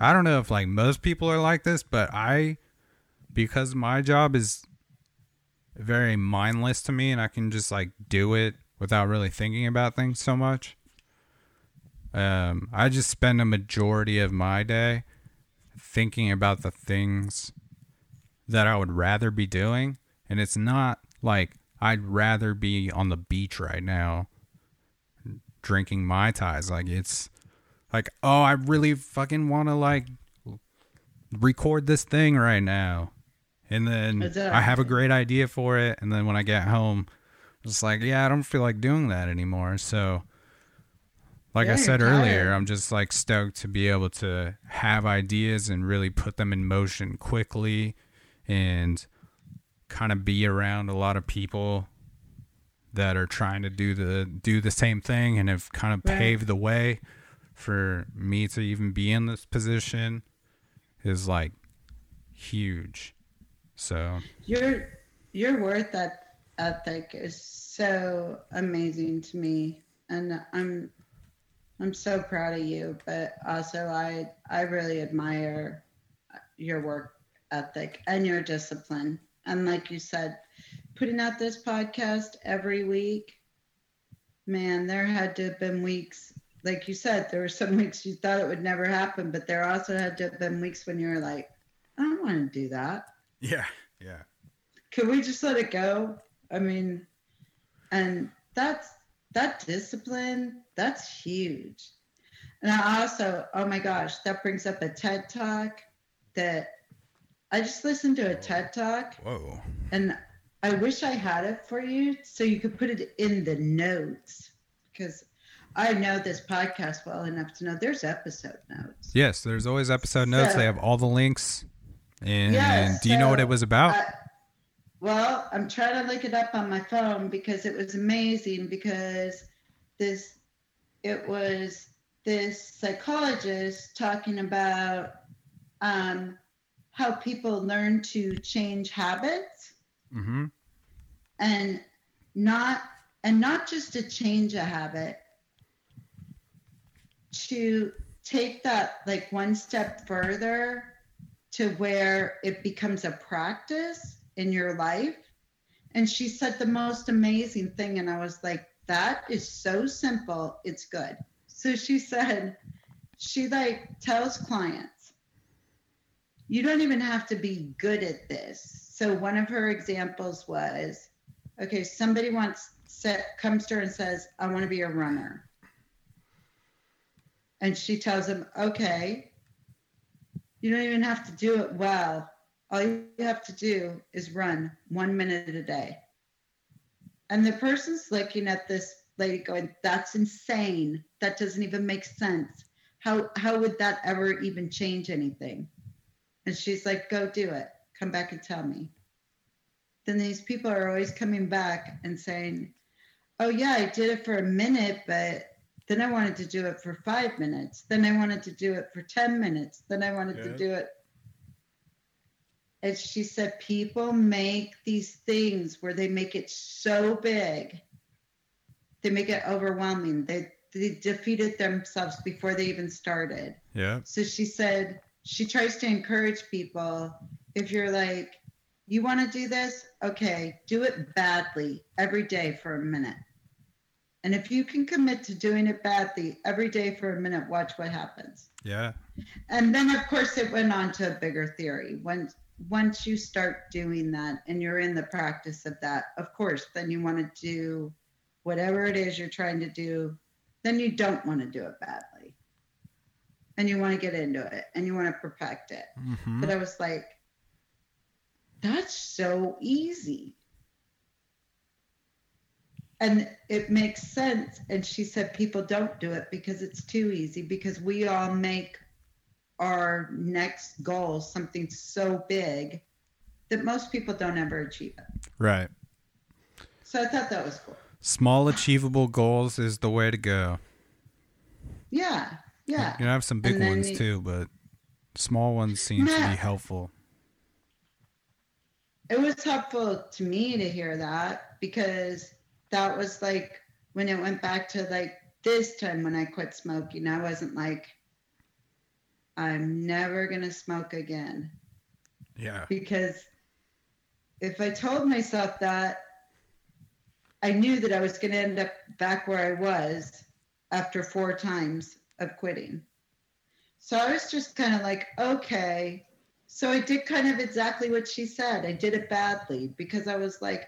I don't know if like most people are like this, but I, because my job is very mindless to me and I can just like do it without really thinking about things so much. Um, I just spend a majority of my day thinking about the things that I would rather be doing. And it's not like I'd rather be on the beach right now drinking Mai Tais. Like, it's like, oh, I really fucking want to like record this thing right now. And then I have a great idea for it. And then when I get home, it's like, yeah, I don't feel like doing that anymore. So, like Yeah, I said earlier. I'm just like stoked to be able to have ideas and really put them in motion quickly and kind of be around a lot of people that are trying to do the do the same thing and have kind of Right. paved the way for me to even be in this position is like huge. So, Your your worth et- ethic is so amazing to me, and I'm I'm so proud of you. But also, I I really admire your work ethic and your discipline. And like you said, putting out this podcast every week, man, there had to have been weeks. Like you said, there were some weeks you thought it would never happen, but there also had to have been weeks when you were like, I don't want to do that yeah. Yeah. can we just let it go i mean and that's that discipline that's huge and i also oh my gosh that brings up a ted talk that i just listened to a ted talk Whoa. and i wish i had it for you so you could put it in the notes because i know this podcast well enough to know there's episode notes Yes, there's always episode notes. So- they have all the links. And Yes, do you know what it was about? I- well, I'm trying to look it up on my phone because it was amazing because this it was this psychologist talking about um, how people learn to change habits. Mm-hmm. and not and not just to change a habit to take that like one step further to where it becomes a practice in your life. And she said the most amazing thing and i was like that is so simple. It's good. So she said she like tells clients you don't even have to be good at this. So one of her examples was okay somebody wants set comes to her and says i want to be a runner. And she tells them okay you don't even have to do it well. All you have to do is run one minute a day. And the person's looking at this lady going that's insane. That doesn't even make sense. How how would that ever even change anything and she's like go do it come back and tell me then these people are always coming back and saying, Oh, yeah, I did it for a minute, but then I wanted to do it for five minutes. Then I wanted to do it for 10 minutes. Then I wanted to do it. And she said, People make these things where they make it so big, they make it overwhelming. They, they defeated themselves before they even started. Yeah. So she said she tries to encourage people if you're like, you want to do this? Okay, do it badly every day for a minute. And if you can commit to doing it badly every day for a minute, watch what happens. Yeah. And then, of course, it went on to a bigger theory. Once once you start doing that and you're in the practice of that, of course, then you want to do whatever it is you're trying to do. Then you don't want to do it badly, and you want to get into it and you want to perfect it. Mm-hmm. But I was like, that's so easy. and it makes sense. And she said people don't do it because it's too easy because we all make our next goal something so big that most people don't ever achieve it. Right. So I thought that was cool. Small achievable goals is the way to go. Yeah. Yeah. You can have some big ones too, but small ones seem to be helpful. it was helpful to me to hear that because that was like when it went back to like this time when I quit smoking, I wasn't like, I'm never going to smoke again. Yeah. Because if I told myself that, I knew that I was going to end up back where I was after four times of quitting. So I was just kind of like, okay. So I did kind of exactly what she said. I did it badly because I was like,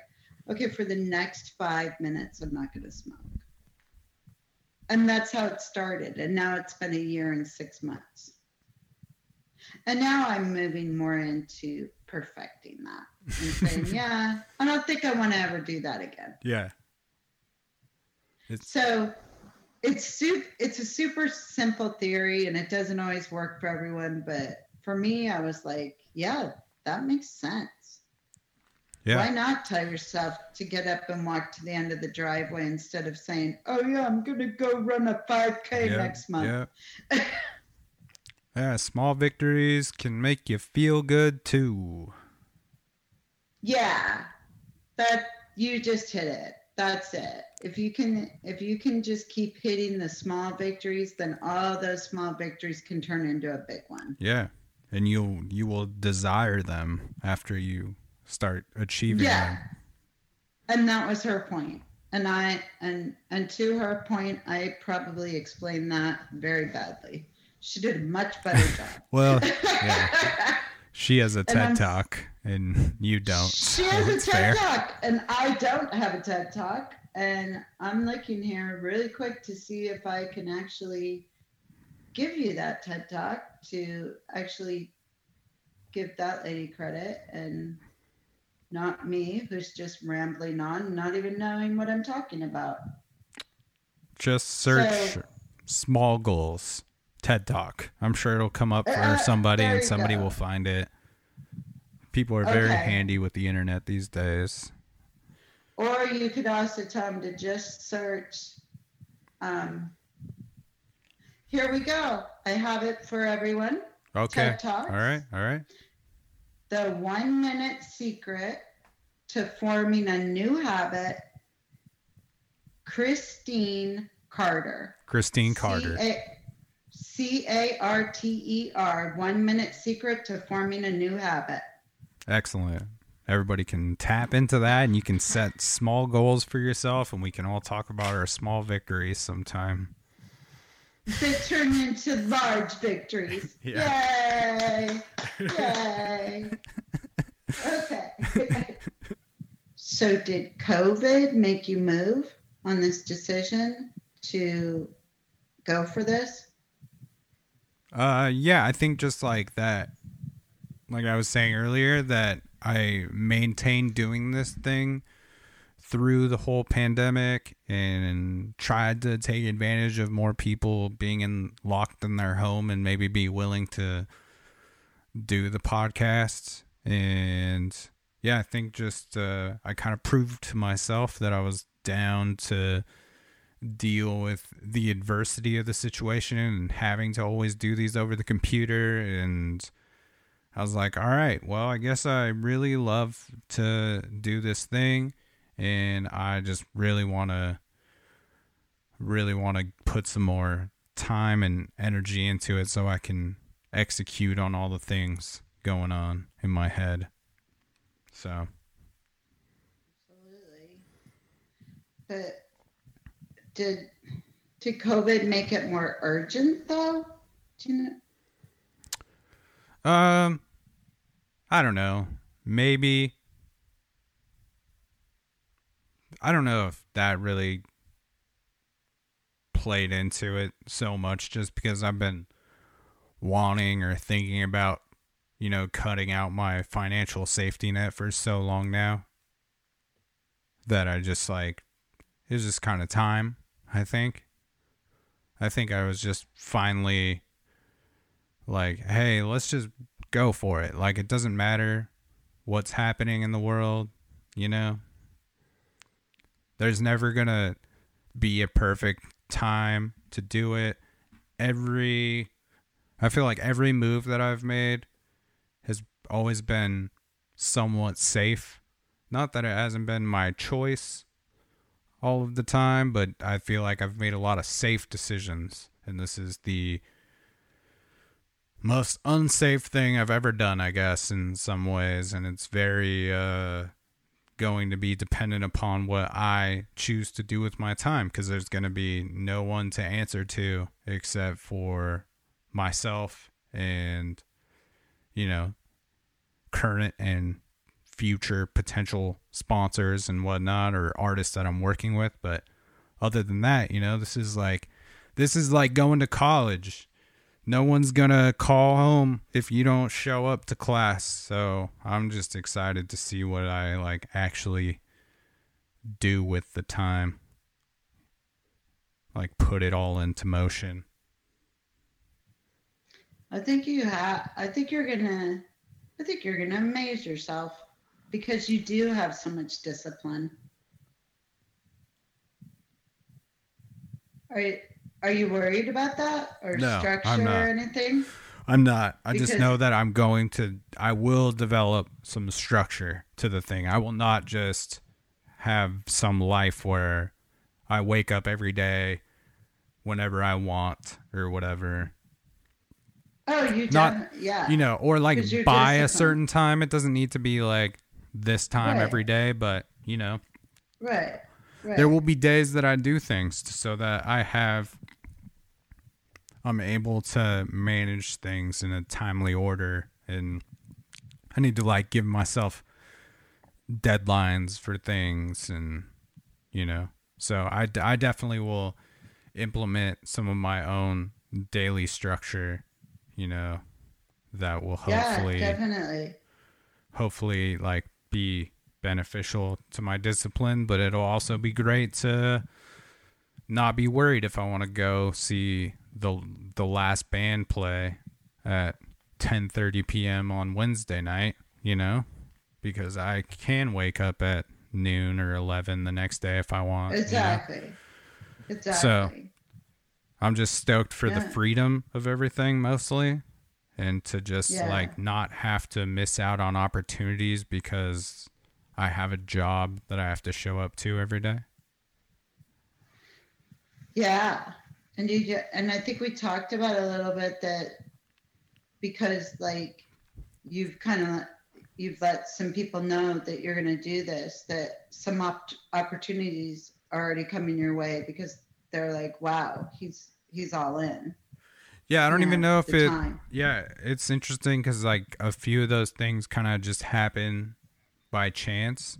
okay, for the next five minutes, I'm not going to smoke. And that's how it started. And now it's been a year and six months. And now I'm moving more into perfecting that and saying, yeah, I don't think I want to ever do that again. Yeah. It's So it's super, it's a super simple theory and it doesn't always work for everyone. But for me, I was like, yeah, that makes sense. yeah. Why not tell yourself to get up and walk to the end of the driveway instead of saying, oh, yeah, I'm going to go run a 5K yeah, next month? Yeah. yeah, small victories can make you feel good too. Yeah, that you just hit it. That's it. If you can, if you can just keep hitting the small victories, then all those small victories can turn into a big one. Yeah. And you'll you will desire them after you start achieving Yeah. them. And that was her. And I and and to her point, I probably explained that very badly. She did a much better job. Well, yeah. She has a TED talk and you don't. She has a TED fair. Talk, and I don't have a TED Talk. And I'm looking here really quick to see if I can actually give you that TED Talk to actually give that lady credit and not me, who's just rambling on, not even knowing what I'm talking about. Just search So- small goals. TED Talk. I'm sure it'll come up for Uh, somebody and somebody go. will find it. People are very Okay. handy with the internet these days. Or you could also tell them to just search. Um, here we go. I have it for everyone. Okay. TED Talks. All right. All right. The one minute secret to forming a new habit. Christine Carter. Christine Carter. C A R T E R. One minute secret to forming a new habit. Excellent. Everybody can tap into that and you can set small goals for yourself and we can all talk about our small victories sometime. That turn into large victories. Yay! Yay! Okay. so, did COVID make you move on this decision to go for this? Uh yeah, I think just like that like I was saying earlier that I maintained doing this thing through the whole pandemic and tried to take advantage of more people being in locked in their home and maybe be willing to do the podcast and yeah, I think just uh, I kind of proved to myself that I was down to deal with the adversity of the situation and having to always do these over the computer and I was like, all right, well, I guess I really love to do this thing and I just really want to really want to put some more time and energy into it so I can execute on all the things going on in my head. So, Absolutely. But did did COVID make it more urgent though? Do you know? Um I don't know. Maybe I don't know if that really played into it so much just because I've been wanting or thinking about, you know, cutting out my financial safety net for so long now that I just like It was just kind of time, I think. I think I was just finally like, hey, let's just go for it. Like, it doesn't matter what's happening in the world, you know? There's never going to be a perfect time to do it. Every, I feel like every move that I've made has always been somewhat safe. Not that it hasn't been my choice all of the time, but I feel like I've made a lot of safe decisions. And this is the most unsafe thing I've ever done, I guess, in some ways. And it's very uh, going to be dependent upon what I choose to do with my time because there's going to be no one to answer to except for myself and, you know, current and future potential sponsors and whatnot or artists that I'm working with. But other than that, you know, this is like this is like going to college. No one's gonna call home if you don't show up to class. So I'm just excited to see what I like actually do with the time. Like put it all into motion. I think you have. I think you're gonna. I think you're gonna amaze yourself because you do have so much discipline. Are you, are you worried about that or No, structure or anything? I'm not. I just know that I'm going to I will develop some structure to the thing. I will not just have some life where I wake up every day whenever I want or whatever. Oh, you Not- don't. Yeah. You know, or like by a certain time. It doesn't need to be like this time Right. every day, but you know, right. Right. there will be days that I do things so that I have I'm able to manage things in a timely order and I need to like give myself deadlines for things and you know so I, d- I definitely will implement some of my own daily structure you know that will yeah, hopefully definitely. hopefully like be beneficial to my discipline but it'll also be great to not be worried if i want to go see the the last band play at 10:30 p.m. on Wednesday night you know because i can wake up at noon or 11 the next day if i want you know? Exactly. So i'm just stoked for the freedom of everything mostly and to just Yeah. like not have to miss out on opportunities because I have a job that I have to show up to every day. Yeah, and you ju- and I think we talked about a little bit that because like you've kind of you've let some people know that you're going to do this that some op- opportunities are already coming your way because they're like wow he's he's all in Yeah, I don't you even know, if it. time. Yeah, it's interesting because like a few of those things kind of just happen by chance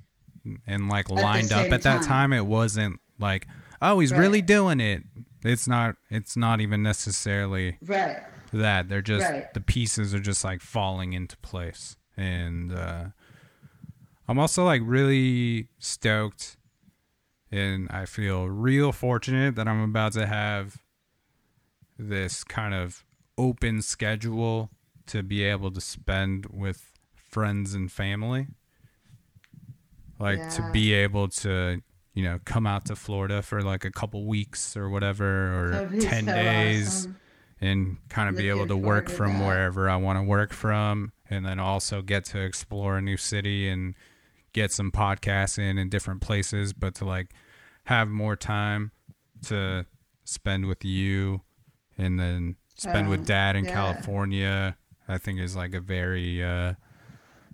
and like lined up at that time. time. It wasn't like, oh, he's Right. really doing it. It's not. It's not even necessarily right that they're just Right. the pieces are just like falling into place and uh i'm also like really stoked and i feel real fortunate that i'm about to have this kind of open schedule to be able to spend with friends and family like to be able to you know come out to florida for like a couple weeks or whatever or 10 so days awesome. and kind of be able to work to from wherever I want to work from, and then also get to explore a new city and get some podcasts in in different places, but to like have more time to spend with you and then spend with Oh, dad in yeah. California, I think is like a very, uh,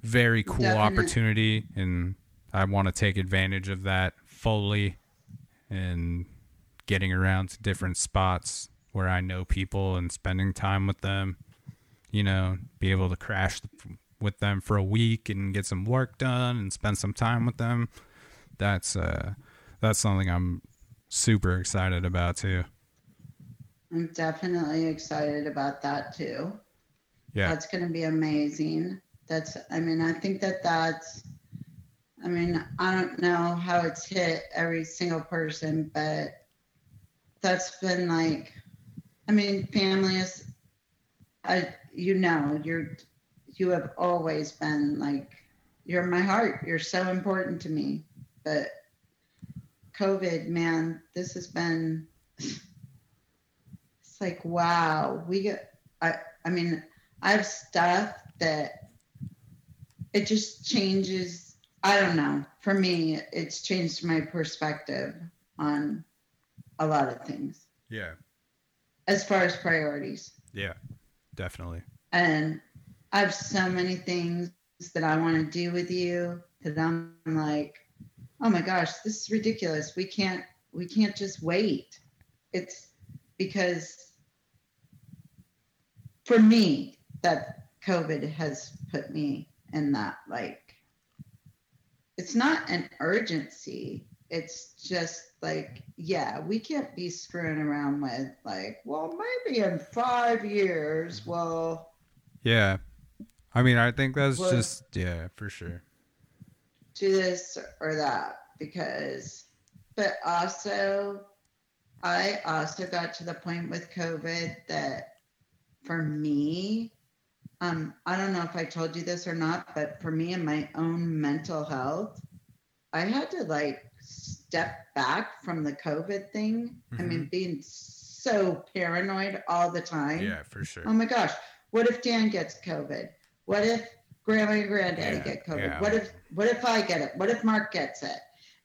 very cool Definite. opportunity. And I want to take advantage of that fully and getting around to different spots where I know people and spending time with them. You know, be able to crash with them for a week and get some work done and spend some time with them. That's uh that's something I'm super excited about too. i'm definitely excited about that too Yeah. that's going to be amazing that's i mean i think that that's I mean, I don't know how it's hit every single person, but that's been like, I mean, family is, I, you know, you're, you have always been like, you're my heart. You're so important to me. But COVID, man, this has been, it's like, wow, we get, I, I mean, I have stuff that it just changes I don't know. For me, it's changed my perspective on a lot of things Yeah. as far as priorities. Yeah. Definitely. And I have so many things that I want to do with you that I'm like, oh my gosh, this is ridiculous. We can't we can't just wait. It's because for me that COVID has put me in that like it's not an urgency. It's just like, yeah, we can't be screwing around with like, well, maybe in five years, well, Yeah. I mean, I think that's Well- just yeah, for sure. do this or that because but also i also got to the point with covid that for me um i don't know if i told you this or not but for me and my own mental health i had to like step back from the covid thing i mean being so paranoid all the time Yeah, for sure. Oh my gosh, what if Dan gets COVID? What if grandma and granddaddy Yeah, get COVID? yeah. What if what if I get it? What if Mark gets it?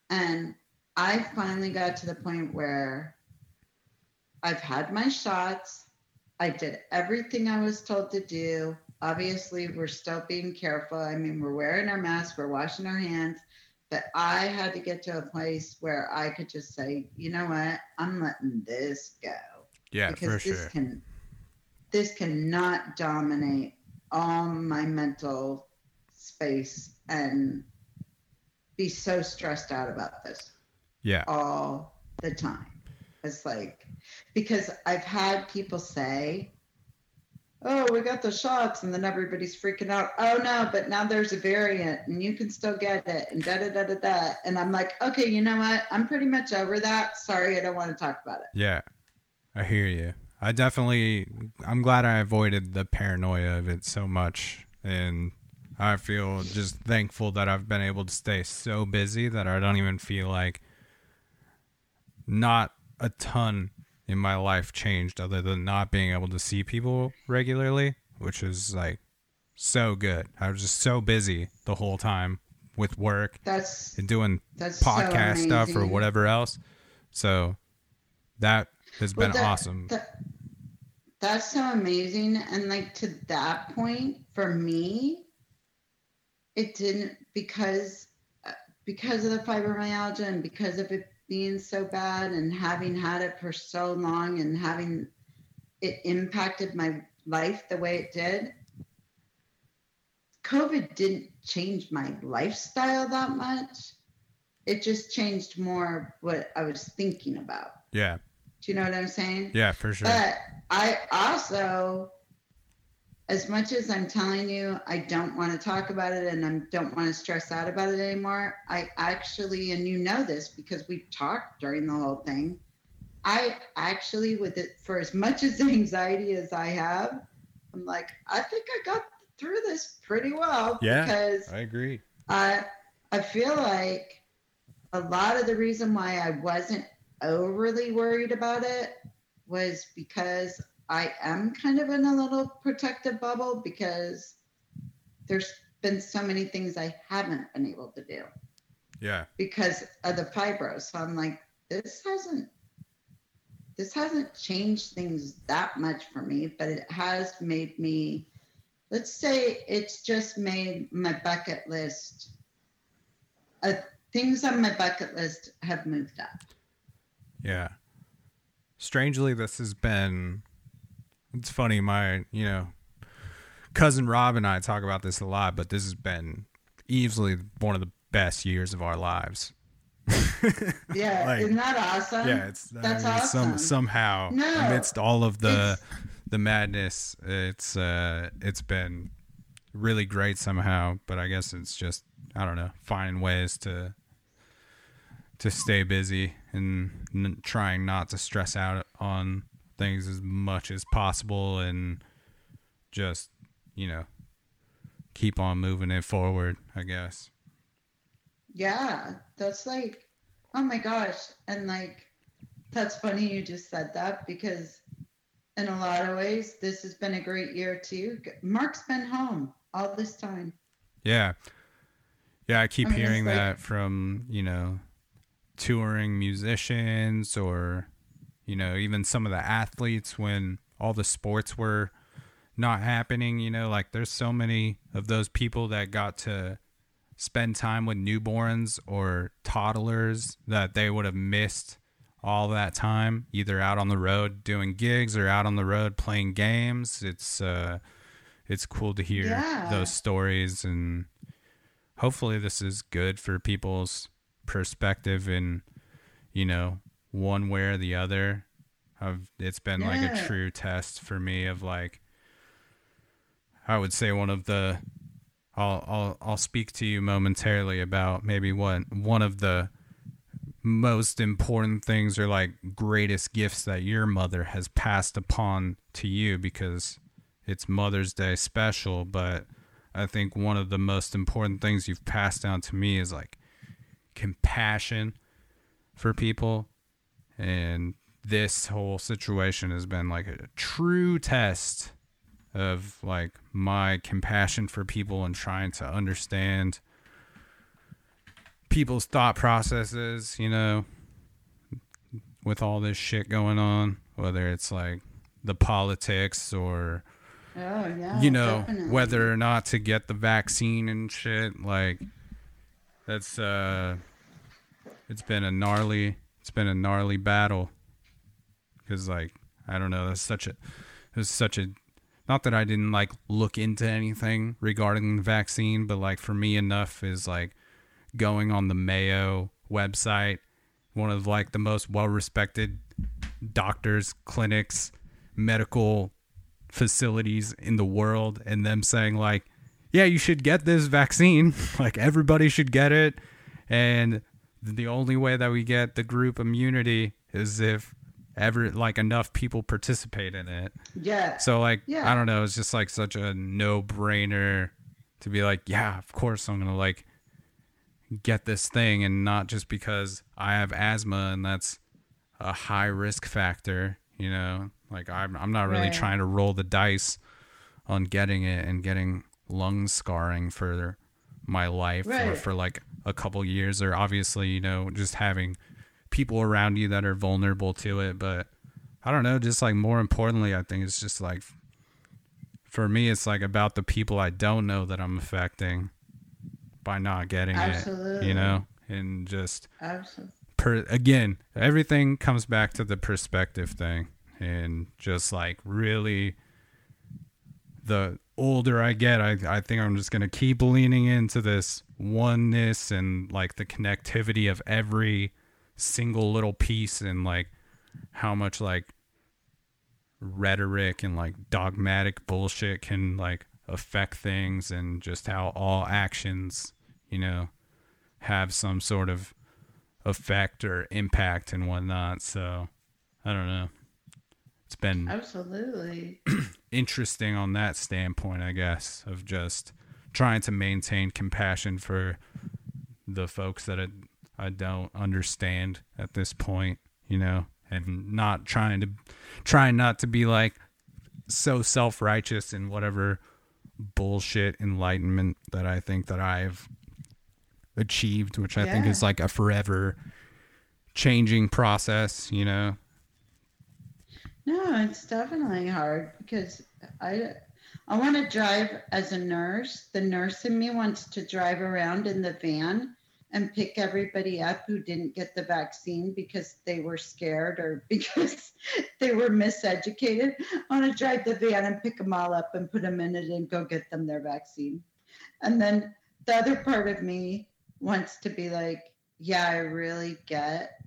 And I finally got to the point where I've had my shots. I did everything I was told to do. Obviously, we're still being careful. I mean, we're wearing our masks, we're washing our hands, but I had to get to a place where I could just say, you know what? I'm letting this go yeah, because for this sure. can this cannot dominate all my mental space and be so stressed out about this Yeah. all the time it's like because i've had people say oh we got the shots and then everybody's freaking out oh no but now there's a variant and you can still get it and da da da da da and i'm like okay you know what i'm pretty much over that sorry i don't want to talk about it Yeah. I hear you. I definitely I'm glad I avoided the paranoia of it so much and I feel just thankful that I've been able to stay so busy that I don't even feel like not a ton in my life changed other than not being able to see people regularly, which is like so good. I was just so busy the whole time with work that's and doing that's so podcast stuff or whatever else. So that has been that- awesome. that- that's so amazing. And like to that point, for me, it didn't because uh, because of the fibromyalgia and because of it being so bad and having had it for so long and having it impacted my life the way it did. COVID didn't change my lifestyle that much. It just changed more what I was thinking about. yeah. Do you know what I'm saying? Yeah, for sure. But I also, as much as I'm telling you, I don't want to talk about it and I don't want to stress out about it anymore. I actually, and you know this because we talked during the whole thing. I actually, with it, for as much as anxiety as I have, I'm like, I think I got through this pretty well. Yeah. Because I agree. I I feel like a lot of the reason why I wasn't overly worried about it was because I am kind of in a little protective bubble because there's been so many things I haven't been able to do Yeah. because of the fibro. So I'm like, this hasn't this hasn't changed things that much for me, but it has made me let's say it's just made my bucket list uh, things on my bucket list have moved up. Yeah. Strangely, this has been. It's funny, my, you know, cousin Rob and I talk about this a lot, but this has been easily one of the best years of our lives. Yeah, Like, isn't that awesome? yeah, it's I that's mean, awesome. Some, somehow No, amidst all of the the madness, it's uh it's been really great somehow. But I guess it's just I don't know, finding ways to to stay busy and n- trying not to stress out on things as much as possible and just, you know, keep on moving it forward, I guess. Yeah, that's like, oh my gosh. And like, that's funny you just said that because in a lot of ways, this has been a great year too. Mark's been home all this time. Yeah. Yeah, I keep I mean, it's hearing like- that from, you know, touring musicians or, you know, even some of the athletes when all the sports were not happening, you know, like there's so many of those people that got to spend time with newborns or toddlers that they would have missed all that time either out on the road doing gigs or out on the road playing games. It's uh it's cool to hear Yeah. those stories and hopefully this is good for people's perspective and you know one way or the other I've, it's been like a true test for me of like i would say one of the i'll i'll i'll speak to you momentarily about maybe what one of the most important things or like greatest gifts that your mother has passed upon to you because it's Mother's Day special, but I think one of the most important things you've passed down to me is like compassion for people. And this whole situation has been like a true test of like my compassion for people and trying to understand people's thought processes, you know, with all this shit going on, whether it's like the politics or Oh yeah. you know definitely. whether or not to get the vaccine and shit like that's uh it's been a gnarly it's been a gnarly battle. Because like i don't know that's such a it's such a not that i didn't like look into anything regarding the vaccine but like for me enough is like going on the mayo website one of like the most well respected doctors clinics medical facilities in the world and them saying like yeah you should get this vaccine. Like everybody should get it. And the only way that we get the group immunity is if ever like enough people participate in it Yeah. so like Yeah. i don't know it's just like such a no-brainer to be like yeah of course i'm gonna like get this thing and not just because i have asthma and that's a high risk factor you know like i'm, I'm not really Right. trying to roll the dice on getting it and getting lung scarring for my life or Right. for like a couple years or obviously you know just having people around you that are vulnerable to it but i don't know just like more importantly i think it's just like for me it's like about the people i don't know that i'm affecting by not getting it you know and just Absolutely. per again everything comes back to the perspective thing and just like really the older i get i, I think i'm just going to keep leaning into this oneness and like the connectivity of every single little piece and like how much like rhetoric and like dogmatic bullshit can like affect things and just how all actions you know have some sort of effect or impact and whatnot. So I don't know. It's been Absolutely. interesting on that standpoint, I guess, of just trying to maintain compassion for the folks that I, I don't understand at this point, you know, and not trying to trying not to be like so self-righteous in whatever bullshit enlightenment that I think that I've achieved, which I think is like a forever changing process, you know. No, it's definitely hard because I I want to drive as a nurse. The nurse in me wants to drive around in the van and pick everybody up who didn't get the vaccine because they were scared or because they were miseducated. I want to drive the van and pick them all up and put them in it and go get them their vaccine. And then the other part of me wants to be like, yeah, I really get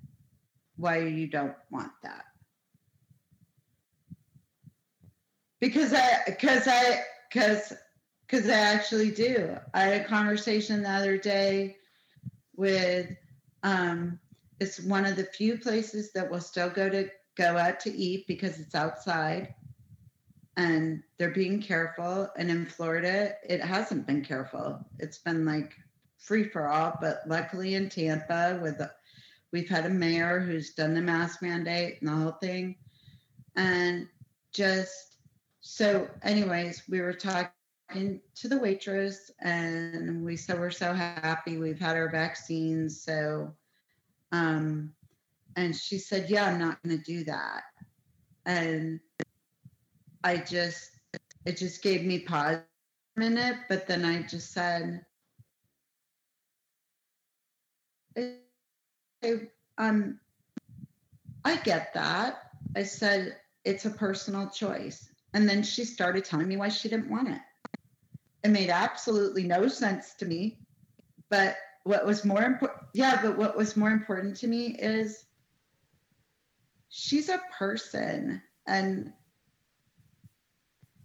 why you don't want that. Because I because I because Because I actually do. I had a conversation the other day with um it's one of the few places that will still go to go out to eat because it's outside and they're being careful and in Florida it hasn't been careful. It's been like free for all, but luckily in Tampa with the, we've had a mayor who's done the mask mandate and the whole thing. And just so anyways, we were talking to the waitress and we said we're so happy we've had our vaccines so um and she said yeah i'm not going to do that. And i just it just gave me pause a minute but then i just said um i get that. I said it's a personal choice and then she started telling me why she didn't want it. It made absolutely no sense to me. But what was more important yeah but what was more important to me is she's a person. And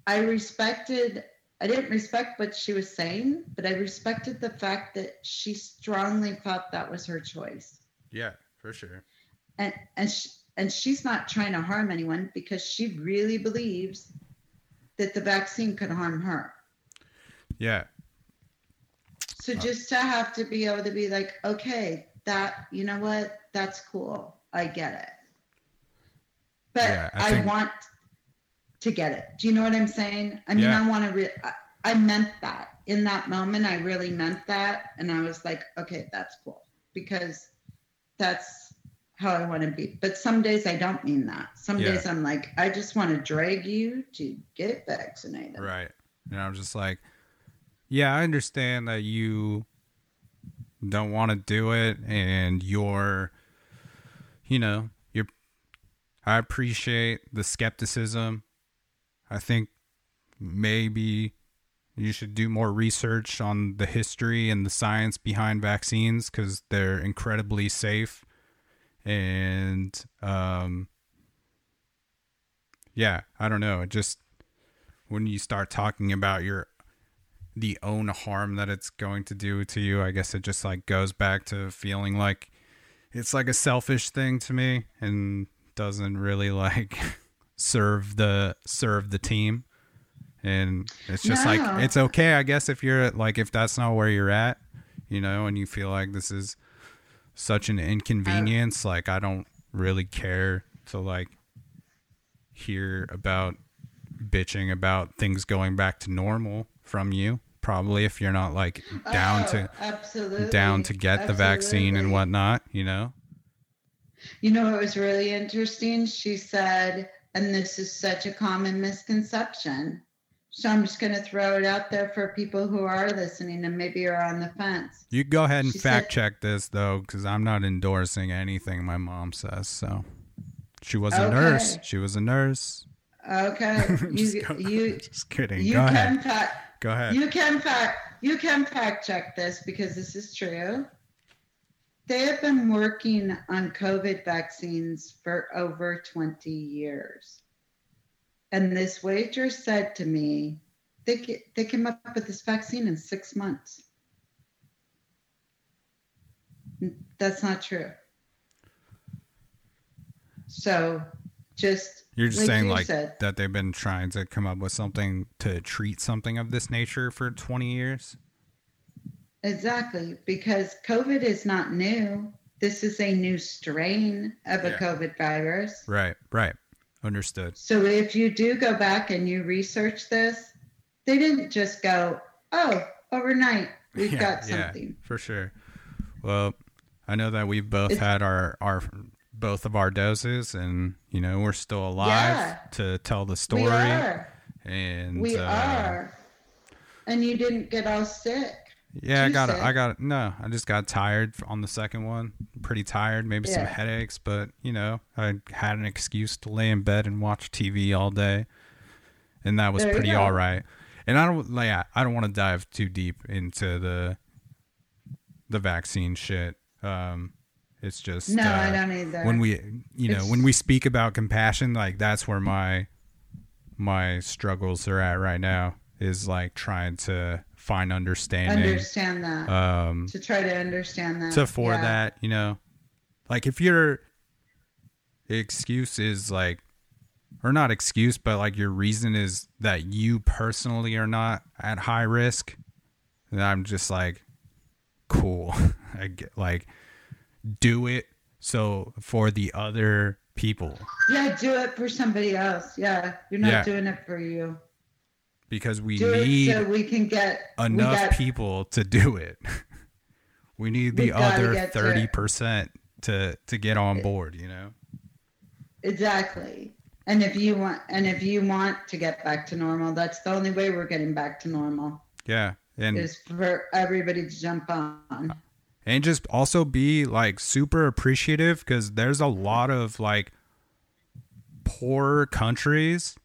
i respected i didn't respect what she was saying but i respected the fact that she strongly felt that was her choice. Yeah, for sure. and and she, and she's not trying to harm anyone because she really believes that the vaccine could harm her Yeah. So just to have to be able to be like, okay, that you know what, that's cool. I get it. But Yeah, I I, think- want to get it. Do you know what I'm saying? I mean, Yeah. I want to. Re- I, I meant that in that moment. I really meant that, and I was like, okay, that's cool because that's how I want to be. But some days I don't mean that. Some Yeah. days I'm like, I just want to drag you to get vaccinated. Right. And I'm just like, yeah, I understand that you don't want to do it and you're, you know, you're, I appreciate the skepticism. I think maybe you should do more research on the history and the science behind vaccines because they're incredibly safe. And, um, yeah, I don't know. It just, when you start talking about your the own harm that it's going to do to you i guess it just like goes back to feeling like it's like a selfish thing to me and doesn't really like serve the serve the team and it's just No. like it's okay i guess if you're like if that's not where you're at you know and you feel like this is such an oh. inconvenience like i don't really care to like hear about bitching about things going back to normal from you probably if you're not like down Oh, to absolutely down to get the vaccine and whatnot you know You know what was really interesting? She said, and this is such a common misconception. So I'm just going to throw it out there for people who are listening and maybe are on the fence. you go ahead and She fact said- check this though because i'm not endorsing anything my mom says so. She was a nurse. She was a nurse. Okay, just, you go- you just kidding. you go can ahead. fact go ahead. you can fact you can fact check this because this is true. They have been working on COVID vaccines for over 20 years. And this waitress said to me, they, they came up with this vaccine in six months. That's not true. So just you're just like saying you like said. that they've been trying to come up with something to treat something of this nature for 20 years Exactly, because COVID is not new. This is a new strain of a Yeah. COVID virus. right right understood So if you do go back and you research this, they didn't just go, oh, overnight, we've Yeah, got yeah. something. for sure. Well, I know that we've both It's- had our our both of our doses, and you know we're still alive Yeah. to tell the story. We are. And We uh, are. And you didn't get all sick. Yeah, I got it. I got it. No, I just got tired on the second one. Pretty tired, maybe some headaches, but you know, I had an excuse to lay in bed and watch TV all day, and that was There pretty all right. And I don't, like, yeah, I don't want to dive too deep into the the vaccine shit. Um, it's just No, uh, I don't either. when we you know It's- when we speak about compassion like that's where my my struggles are at right now is like trying to find understanding Understand that. um to try to understand that. to for yeah. that, you know. Like if your excuse is like or not excuse, but like your reason is that you personally are not at high risk, then I'm just like cool. I get like do it so for the other people Yeah, do it for somebody else. Yeah, you're not Yeah. doing it for you. Because we Do need so we can get enough got- people to do it. we need the other get to it. thirty percent to to get on board. You know. Exactly. And if you want, and if you want to get back to normal, that's the only way we're getting back to normal Yeah, and is for everybody to jump on. and just also be like super appreciative because there's a lot of like poor countries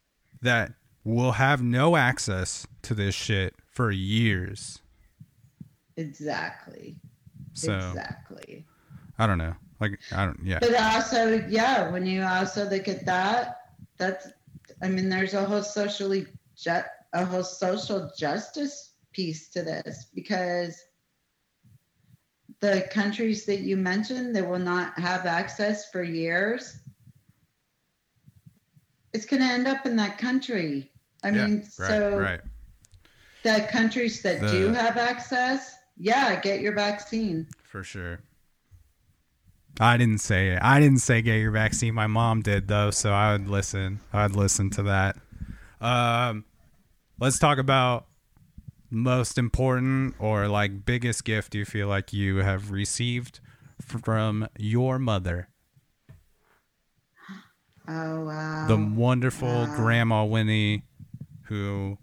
that will have no access to this shit for years. Exactly. So Exactly. I don't know. Like I don't. Yeah. But also, yeah, when you also look at that, that's, I mean, there's a whole socially, ju- a whole social justice piece to this because the countries that you mentioned that will not have access for years, it's going to end up in that country. I yeah. mean, right. so right. the countries that do have access, yeah, get your vaccine. For sure. I didn't say it. I didn't say get your vaccine. My mom did though, so I would listen. I'd listen to that. Um, let's talk about most important or like biggest gift you feel like you have received from your mother. Oh, wow. The wonderful wow. Grandma Winnie, who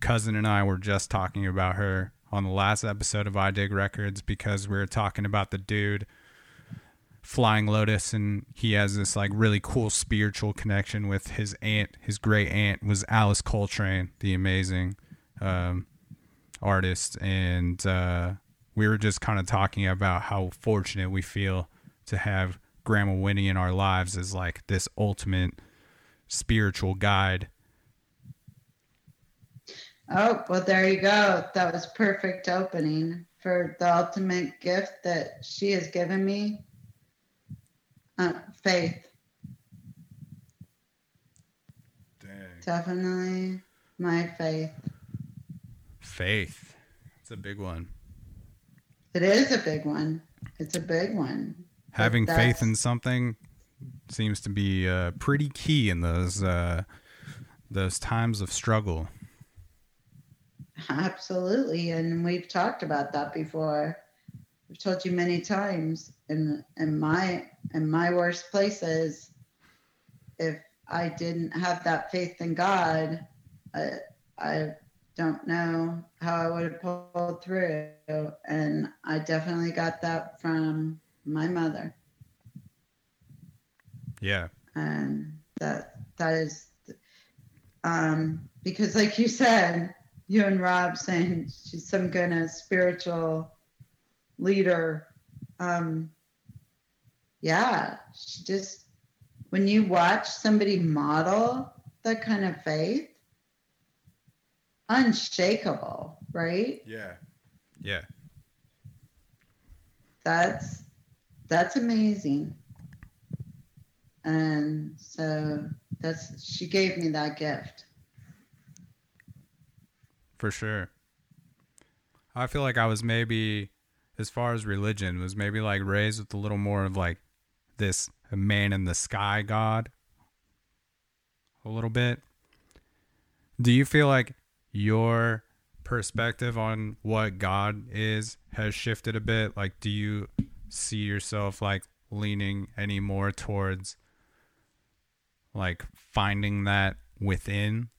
cousin and I were just talking about her on the last episode of I Dig Records because we were talking about the dude Flying Lotus and he has this like really cool spiritual connection with his aunt. His great aunt was Alice Coltrane, the amazing um, artist, and uh, we were just kind of talking about how fortunate we feel to have Grandma Winnie in our lives as like this ultimate spiritual guide. Oh, well, there you go. That was perfect opening for the ultimate gift that she has given me uh, faith. Dang. Definitely my faith. Faith. It's a big one. It is a big one. It's a big one. Having faith in something seems to be uh, pretty key in those uh, those times of struggle. Absolutely. And we've talked about that before. I've told you many times in in my in my worst places, if I didn't have that faith in God, I, I don't know how I would have pulled through. And I definitely got that from my mother. Yeah. and that that is um because like you said you and rob saying she's some kind of spiritual leader um yeah she just when you watch somebody model that kind of faith unshakable right Yeah. Yeah. that's that's amazing and so that's she gave me that gift For sure. I feel like I was maybe, as far as religion, was maybe like raised with a little more of like this man in the sky God. A little bit. Do you feel like your perspective on what God is has shifted a bit? Like, do you see yourself like leaning any more towards like finding that within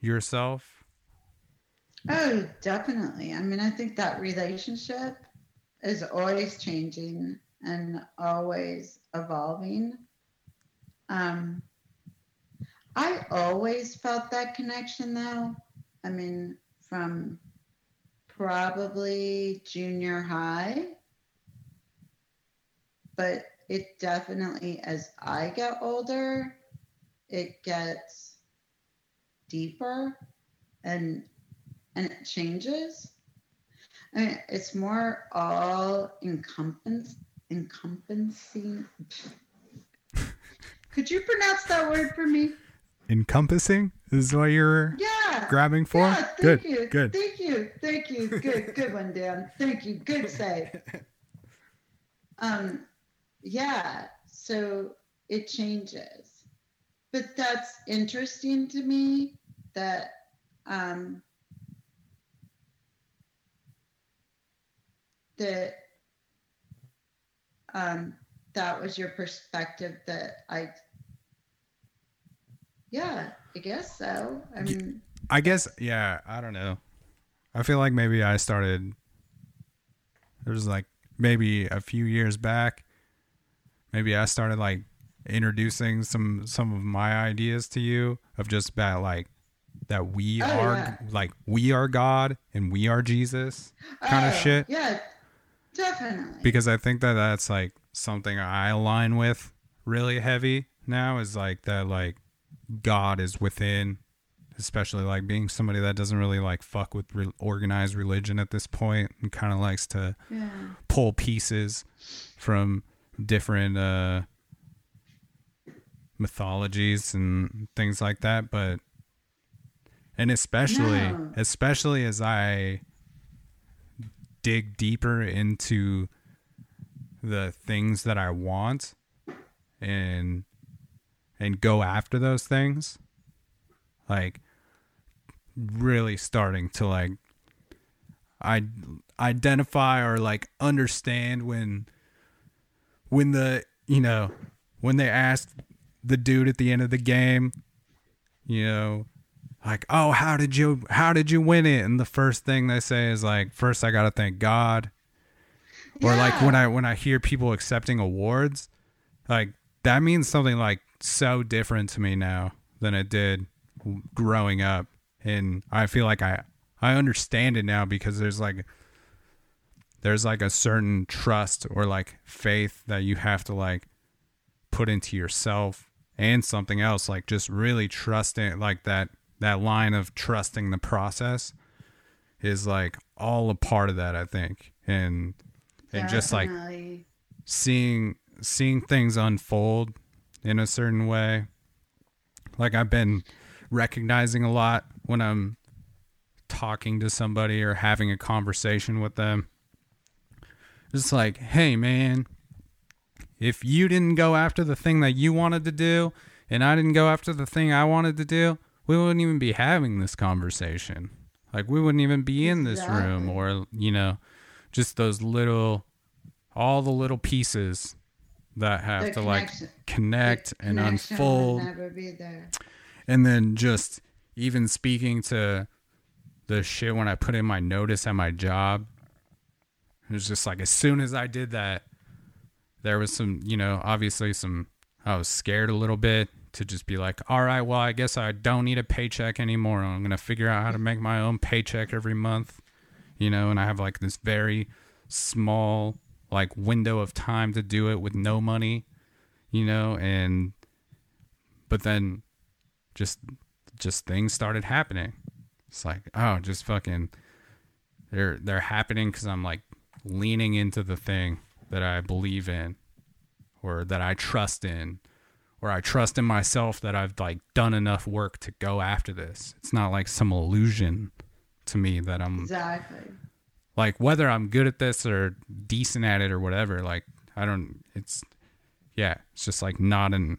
yourself? Oh definitely. I mean i think that relationship is always changing and always evolving. Um i always felt that connection though. I mean from probably junior high. But it definitely as i get older it gets deeper and and it changes. I mean, it's more all encompass encompassing. Could you pronounce that word for me? Encompassing is what you're Yeah. grabbing for? Yeah, thank good. you. Good. Thank you. Thank you. Good. Good one, Dan. Thank you. Good save. Um, yeah. So it changes, but that's interesting to me. That um, that um, that was your perspective. That I. Yeah, I guess so. I mean. I guess yeah, I don't know. I feel like maybe I started there's like maybe a few years back maybe I started like introducing some some of my ideas to you of just about like that we Oh, are yeah. like we are God and we are Jesus kind of Oh, shit Yeah, definitely. because I think that that's like something I align with really heavy now is like that like God is within especially like being somebody that doesn't really like fuck with re- organized religion at this point and kind of likes to yeah. pull pieces from different uh mythologies and things like that but and especially No. especially as I dig deeper into the things that I want and and go after those things like really starting to like I identify or like understand when when the you know when they asked the dude at the end of the game you know like oh how did you how did you win it? And the first thing they say is like first I got to thank God. Or like when I when I hear people accepting awards like that means something like so different to me now than it did growing up. And I feel like I I understand it now because there's like there's like a certain trust or like faith that you have to like put into yourself and something else like just really trusting like that that line of trusting the process is like all a part of that I think. And and just like seeing seeing things unfold in a certain way. Like i've been recognizing a lot when i'm talking to somebody or having a conversation with them. It's like hey man if you didn't go after the thing that you wanted to do and i didn't go after the thing i wanted to do we wouldn't even be having this conversation. Like we wouldn't even be in this room or you know just those little all the little pieces that have The to like connect the and unfold. never be there. and then just even speaking to the shit when I put in my notice at my job, it was just like as soon as I did that, there was some, you know, obviously some, I was scared a little bit to just be like, all right, well, I guess I don't need a paycheck anymore. I'm going to figure out how to make my own paycheck every month, you know, and I have like this very small, like window of time to do it with no money, you know, and, but then just just things started happening. It's like, oh, just fucking they're they're happening cuz I'm like leaning into the thing that I believe in or that I trust in or I trust in myself that I've like done enough work to go after this. It's not like some illusion to me that I'm Exactly. like whether I'm good at this or decent at it or whatever, like I don't it's yeah, it's just like not an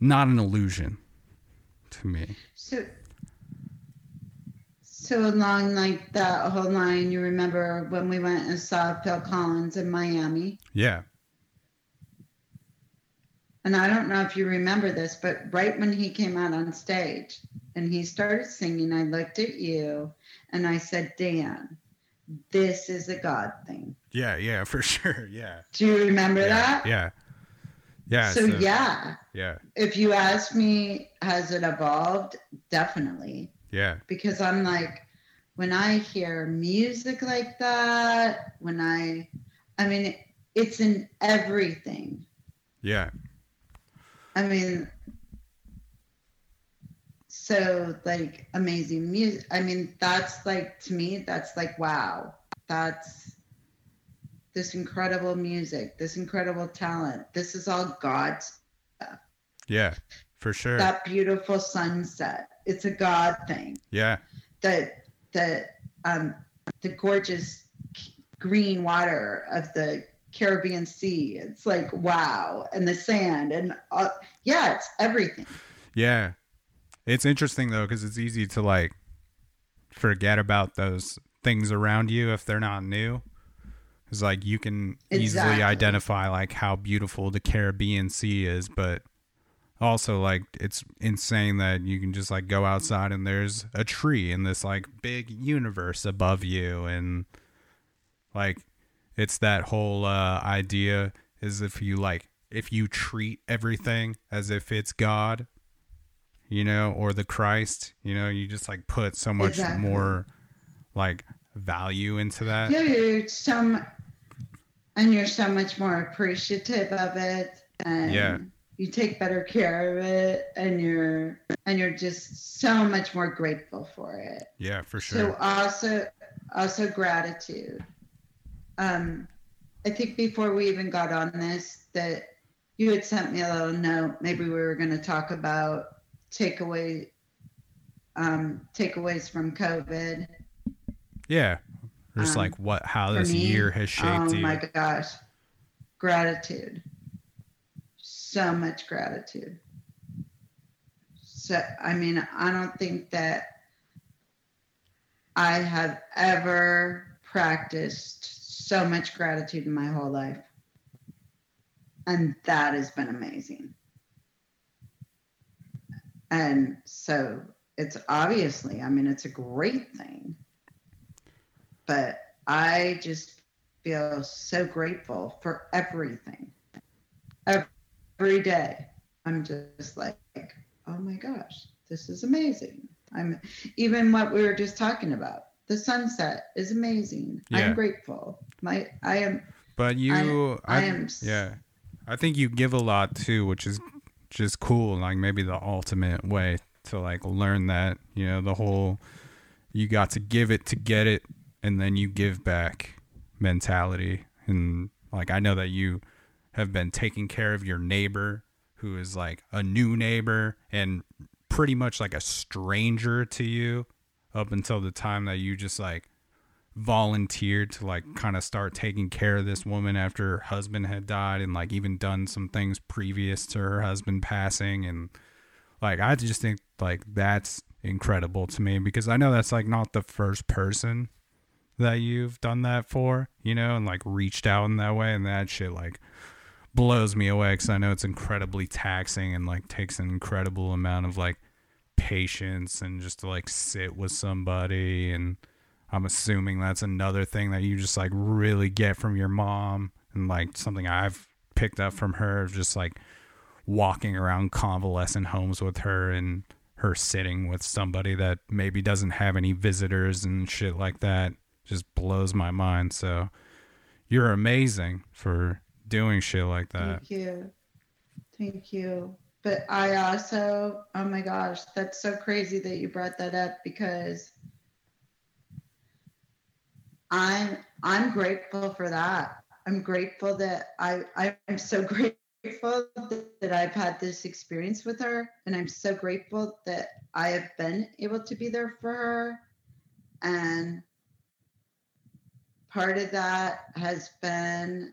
not an illusion to me. So, so along like that whole line, you remember when we went and saw Phil Collins in Miami? Yeah. And I don't know if you remember this, but right when he came out on stage and he started singing, I looked at you and I said, Dan, this is a God thing. Yeah, yeah, for sure. Yeah. Do you remember yeah, that? Yeah. Yeah. so, yeah, Yeah. if you ask me, has it evolved? Definitely. Yeah. Because I'm like, when I hear music like that, when I, I mean, it's in everything. Yeah. I mean, so like amazing music. I mean, that's like to me, that's like wow. That's this incredible music, this incredible talent. This is all God's Yeah, for sure. that beautiful sunset. It's a God thing. yeah. The the um the gorgeous green water of the Caribbean Sea. It's like wow, and the sand and uh, yeah, it's everything. Yeah. It's interesting though cuz it's easy to like forget about those things around you if they're not new. It's like you can easily identify like how beautiful the Caribbean Sea is, but also like it's insane that you can just like go outside and there's a tree in this like big universe above you and like it's that whole uh idea is if you like if you treat everything as if it's god you know or the christ you know you just like put so much Exactly. more like value into that Yeah, you're so and you're so much more appreciative of it, and Yeah. you take better care of it, and you're and you're just so much more grateful for it. yeah for sure. So also also gratitude. Um, I think before we even got on this, that you had sent me a little note. Maybe we were going to talk about takeaway um, takeaways from COVID. yeah just um, like what how this me, year has shaped oh you my gosh, gratitude. So much gratitude. So I mean, I don't think that I have ever practiced so much gratitude in my whole life. And that has been amazing. And so it's obviously, I mean, it's a great thing. But I just feel so grateful for everything. Every day. I'm just like, oh my gosh, this is amazing. I'm even what we were just talking about. The sunset is amazing. Yeah. I'm grateful. My I am but you I am yeah i think you give a lot too which is just cool like maybe the ultimate way to like learn that you know the whole you got to give it to get it and then you give back mentality and like i know that you have been taking care of your neighbor who is like a new neighbor and pretty much like a stranger to you up until the time that you just like volunteered to like kind of start taking care of this woman after her husband had died and like even done some things previous to her husband passing and like I just think like that's incredible to me because I know that's like not the first person that you've done that for, you know, and like reached out in that way and that shit like blows me away cuz I know it's incredibly taxing and like takes an incredible amount of like patience and just to like sit with somebody and I'm assuming that's another thing that you just like really get from your mom and like something I've picked up from her just like walking around convalescent homes with her and her sitting with somebody that maybe doesn't have any visitors and shit like that just blows my mind. So you're amazing for doing shit like that. Thank you. Thank you. But I also, oh my gosh, that's so crazy that you brought that up because I'm I'm grateful for that. I'm grateful that I I'm so grateful that I've had this experience with her and I'm so grateful that I have been able to be there for her and part of that has been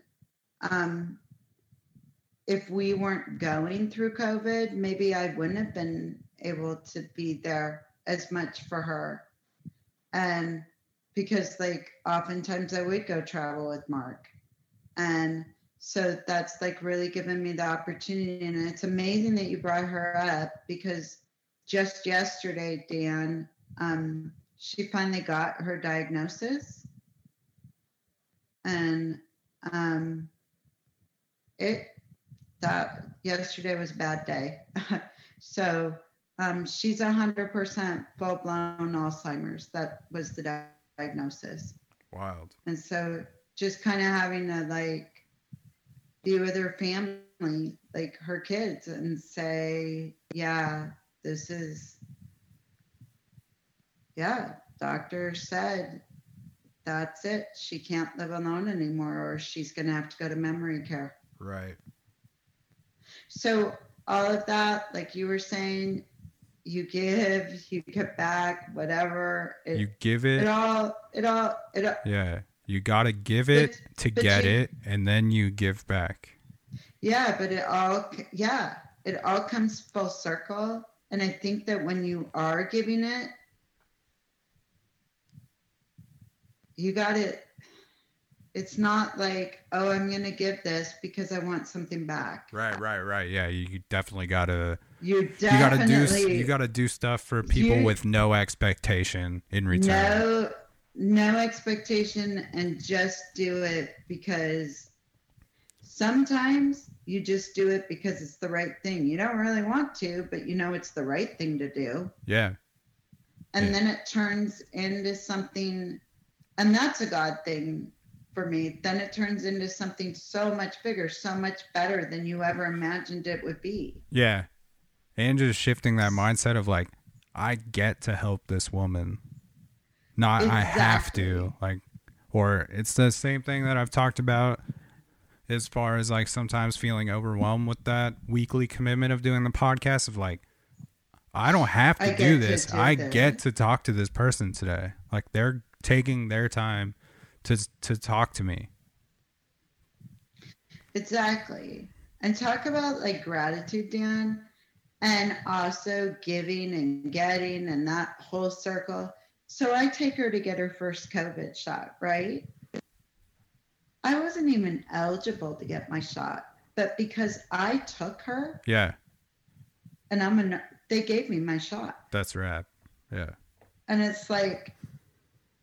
um, if we weren't going through COVID, maybe I wouldn't have been able to be there as much for her. And because, like, oftentimes I would go travel with Mark. And so that's like really given me the opportunity. And it's amazing that you brought her up because just yesterday, Dan, um, she finally got her diagnosis. And um, it that yesterday was a bad day. so um, she's 100% full blown Alzheimer's. That was the diagnosis. Wild. And so just kind of having to like be with her family, like her kids, and say, yeah, this is yeah, doctor said that's it. She can't live alone anymore, or she's going to have to go to memory care. Right. So, all of that, like you were saying, you give, you get back, whatever. It, You give it it. all, it all, it all, Yeah. You got to give it to but get you- it, and then you give back. yeah, but it all, yeah, it all comes full circle. And I think that when you are giving it, you got it. It's not like, oh, I'm going to give this because I want something back. Right, right, right. Yeah, you definitely got to You definitely you got to do you got to do stuff for people You- with no expectation in return. no no expectation and just do it because sometimes you just do it because it's the right thing. You don't really want to, but you know it's the right thing to do. Yeah. And Yeah. then it turns into something and that's a God thing for me. Then it turns into something so much bigger, so much better than you ever imagined it would be. Yeah. And just shifting that mindset of like I get to help this woman. Not I have to. Like or it's the same thing that I've talked about as far as like sometimes feeling overwhelmed with that weekly commitment of doing the podcast of like I don't have to I do get to this. do I this. get to talk to this person today. Like they're taking their time to to talk to me. Exactly. And talk about like gratitude, Dan, and also giving and getting and that whole circle. So I take her to get her first COVID shot, right? I wasn't even eligible to get my shot, but because I took her Yeah, and I'm a, they gave me my shot. that's rad. Yeah. And it's like,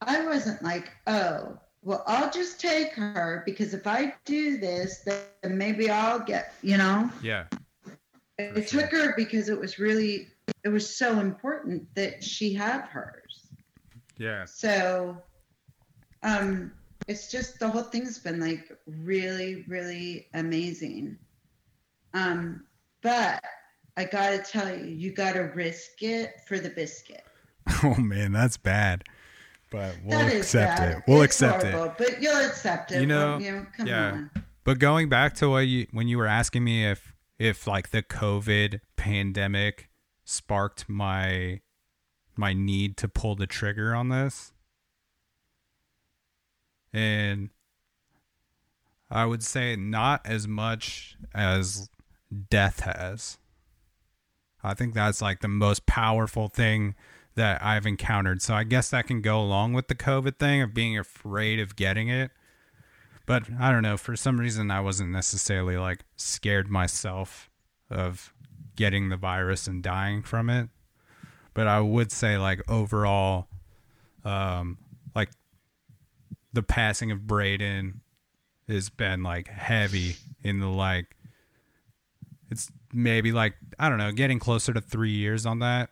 I wasn't like, oh, well, I'll just take her because if I do this, then maybe I'll get, you know. Yeah. I For took her because it was really, it was so important that she have hers. Yeah. So, um, it's just the whole thing's been like really, really amazing. Um, but I gotta tell you, you gotta risk it for the biscuit. Oh man, that's bad. But we'll That accept it. We'll It's accept it. But you'll accept it. You know, you yeah. on. But going back to what you when you were asking me if if like the COVID pandemic sparked my my need to pull the trigger on this. And I would say not as much as death has. I think that's like the most powerful thing that I've encountered. So I guess that can go along with the COVID thing of being afraid of getting it. But I don't know, for some reason I wasn't necessarily like scared myself of getting the virus and dying from it. But I would say like overall um like the passing of Braden has been like heavy in the like it's maybe like I don't know, getting closer to 3 years on that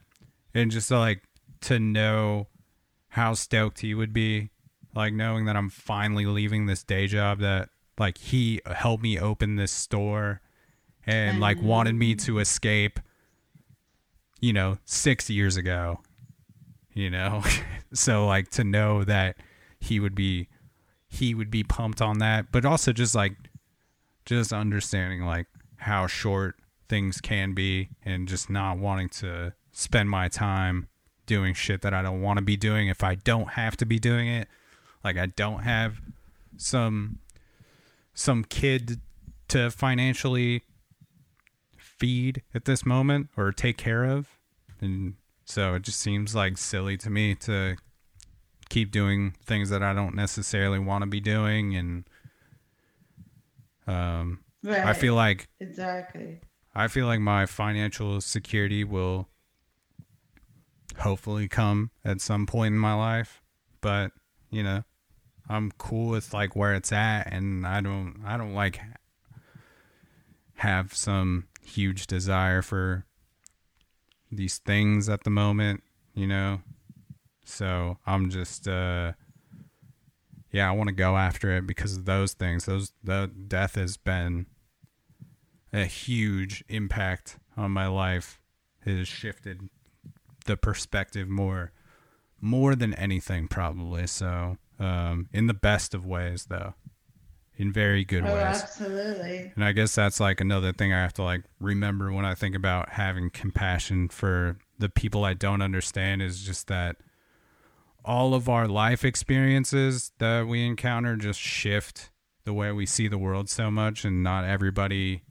and just like to know how stoked he would be like knowing that I'm finally leaving this day job that like he helped me open this store and like wanted me to escape you know 6 years ago you know? So like to know that he would be he would be pumped on that but also just like just understanding like how short things can be and just not wanting to spend my time doing shit that I don't want to be doing if I don't have to be doing it. Like I don't have some some kid to financially feed at this moment or take care of. And so it just seems like silly to me to keep doing things that I don't necessarily want to be doing and um Right. I feel like exactly. I feel like my financial security will hopefully come at some point in my life, but you know, I'm cool with like where it's at and I don't I don't like have some huge desire for these things at the moment, you know. So, I'm just uh yeah, I want to go after it because of those things. Those the death has been a huge impact on my life. It has shifted the perspective more more than anything probably. So, um, in the best of ways though. In very good Oh, ways. absolutely. And I guess that's like another thing I have to like remember when I think about having compassion for the people I don't understand is just that all of our life experiences that we encounter just shift the way we see the world so much and not everybody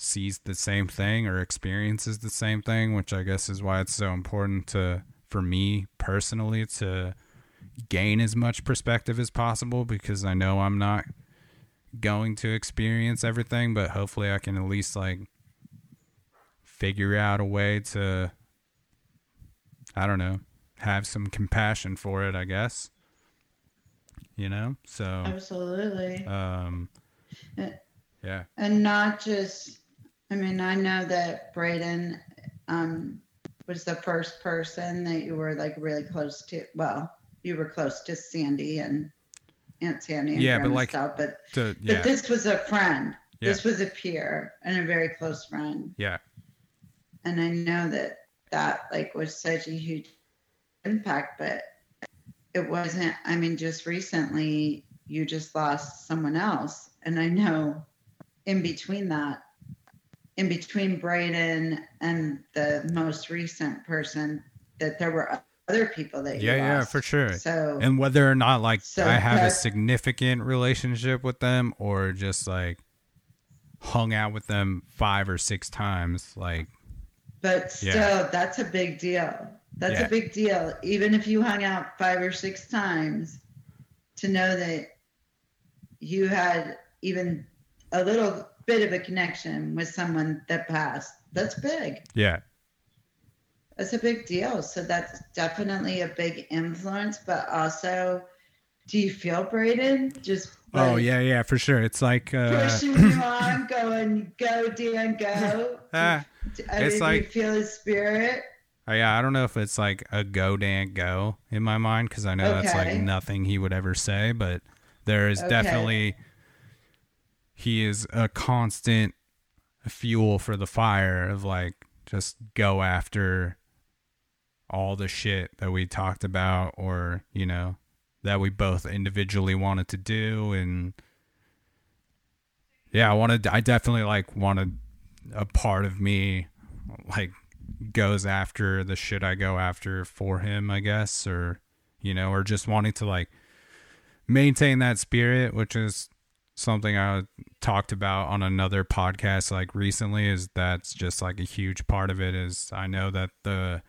sees the same thing or experiences the same thing, which I guess is why it's so important to for me personally to gain as much perspective as possible because I know I'm not going to experience everything, but hopefully I can at least like figure out a way to I don't know, have some compassion for it, I guess. You know? So Absolutely. um yeah. and not just i mean i know that braden um, was the first person that you were like really close to well you were close to sandy and aunt sandy and Yeah, but, like, Stout, but To, but this was a friend Yeah. this was a peer and a very close friend yeah. and i know that that like was such a huge impact but it wasn't i mean just recently you just lost someone else and i know in between that in between braden and the most recent person that there were other people that you Yeah, yeah, for sure. so And whether or not like So I have a significant relationship with them or just like hung out with them five or six times, like But still, Yeah. that's a big deal. That's Yeah. a big deal. Even if you hung out five or six times, to know that you had even a little bit of a connection with someone that passed, that's big. yeah. That's a big deal. So that's definitely a big influence. But also, do you feel Braden? Just Oh yeah, yeah, for sure. It's like uh pushing you on, going, go, Dan, go. I it's mean, like- you feel his spirit. Oh, yeah, I don't know if it's like a go Dan go in my mind because I know that's like nothing he would ever say, but there is Okay. definitely he is a constant fuel for the fire of like just go after all the shit that we talked about or you know that we both individually wanted to do. And yeah i wanted i definitely like wanted a part of me like goes after the shit I go after for him, I guess, or you know, or just wanting to like maintain that spirit, which is something I talked about on another podcast like recently is that's just like a huge part of it is I know that the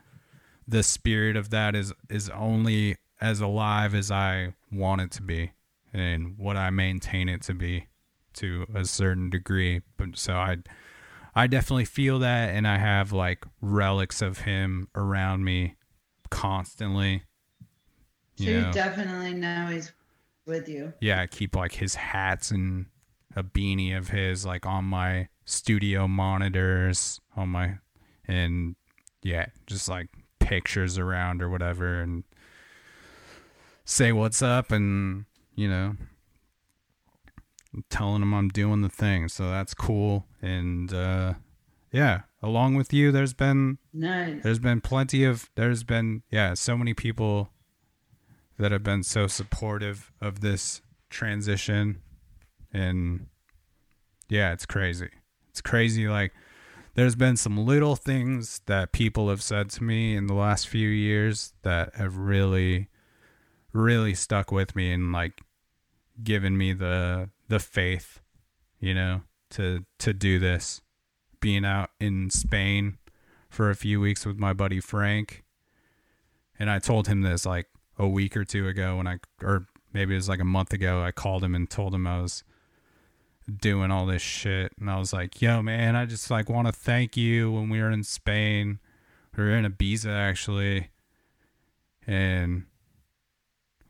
the spirit of that is is only as alive as I want it to be and what I maintain it to be to a certain degree. But so I I definitely feel that, and I have like relics of him around me constantly. So You you know, definitely know he's with you. yeah, I keep like his hats and a beanie of his like on my studio monitors on my, and yeah, just like pictures around or whatever, and say what's up, and you know, telling him I'm doing the thing. So that's cool. And uh yeah, along with you there's been Nice. there's been plenty of there's been yeah, so many people that have been so supportive of this transition and yeah, it's crazy. It's crazy like there's been some little things that people have said to me in the last few years that have really really stuck with me and like given me the the faith, you know, to to do this. Being out in Spain for a few weeks with my buddy Frank. And I told him this like a week or two ago when I or maybe it was like a month ago. I called him and told him I was doing all this shit and I was like, "Yo, man, I just like want to thank you when we were in Spain. We were in Ibiza actually." And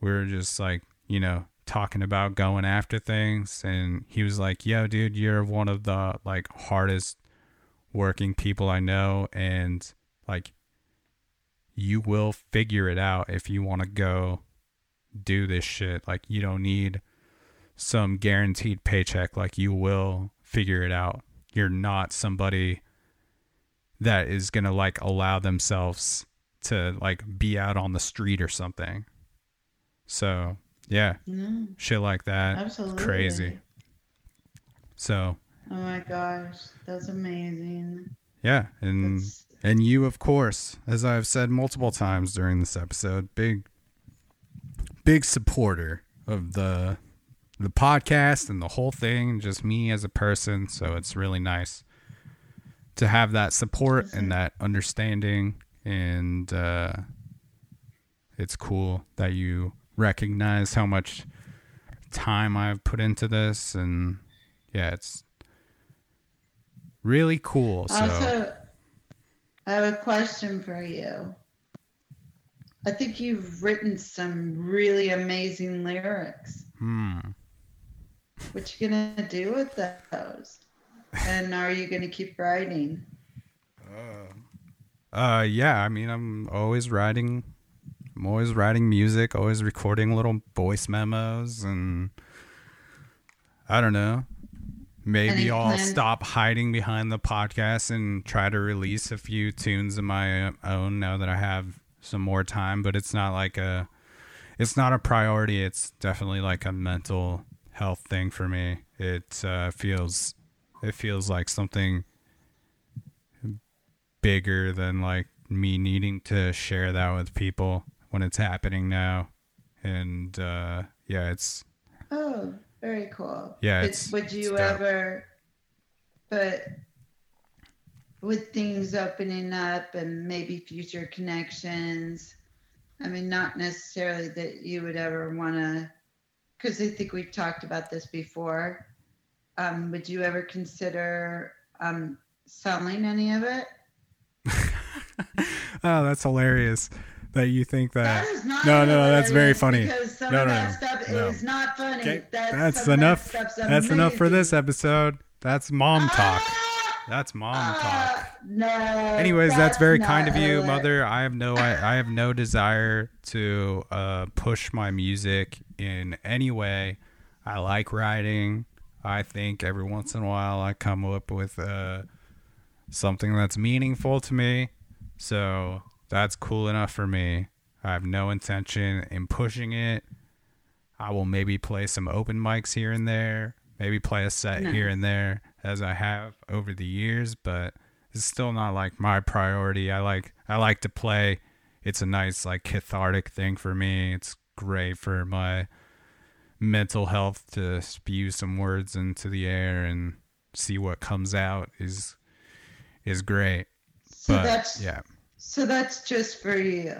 we were just like, you know, talking about going after things and he was like, "Yo, dude, you're one of the like hardest working people I know and like you will figure it out if you want to go do this shit. Like you don't need some guaranteed paycheck. Like you will figure it out. You're not somebody that is going to like allow themselves to like be out on the street or something. So yeah, No, shit like that. absolutely. Crazy. So Oh my gosh, that's amazing. yeah, and That's, and you of course, as I've said multiple times during this episode, big big supporter of the the podcast and the whole thing, just me as a person. So it's really nice to have that support and that understanding and uh it's cool that you recognize how much time I've put into this and yeah, it's really cool. So Also, I have a question for you. I think you've written some really amazing lyrics. hmm. What you gonna do with those? And are you gonna keep writing? Uh, yeah. I mean, I'm always writing. I'm always writing music. Always recording little voice memos, and I don't know. Maybe I'll plan- stop hiding behind the podcast and try to release a few tunes of my own now that I have some more time. But it's not like a, it's not a priority. It's definitely like a mental health thing for me. It uh, feels, it feels like something bigger than like me needing to share that with people when it's happening now. And uh yeah, it's Oh, very cool. Yeah, But it's- would you it's ever, but with things opening up and maybe future connections, I mean, not necessarily that you would ever want to, because I think we've talked about this before. Um, would you ever consider um, selling any of it? oh, that's hilarious that you think that. That is not no, no, that's very funny. No, no, that no, no. not funny. Okay, That's, that's that enough. stuff's That's enough for this episode. That's mom talk. Ah! That's mom talk. Ah, no. Anyways, that's, very kind of you, mother. I have no I, I have no desire to uh, push my music in any way. I like writing. I think every once in a while I come up with uh, something that's meaningful to me. So that's cool enough for me. I have no intention in pushing it. I will maybe play some open mics here and there, maybe play a set Nice. here and there as I have over the years, but it's still not like my priority. I like I like to play. It's a nice like cathartic thing for me. It's great for my mental health to spew some words into the air and see what comes out is is great. So But that's yeah. So that's just for you.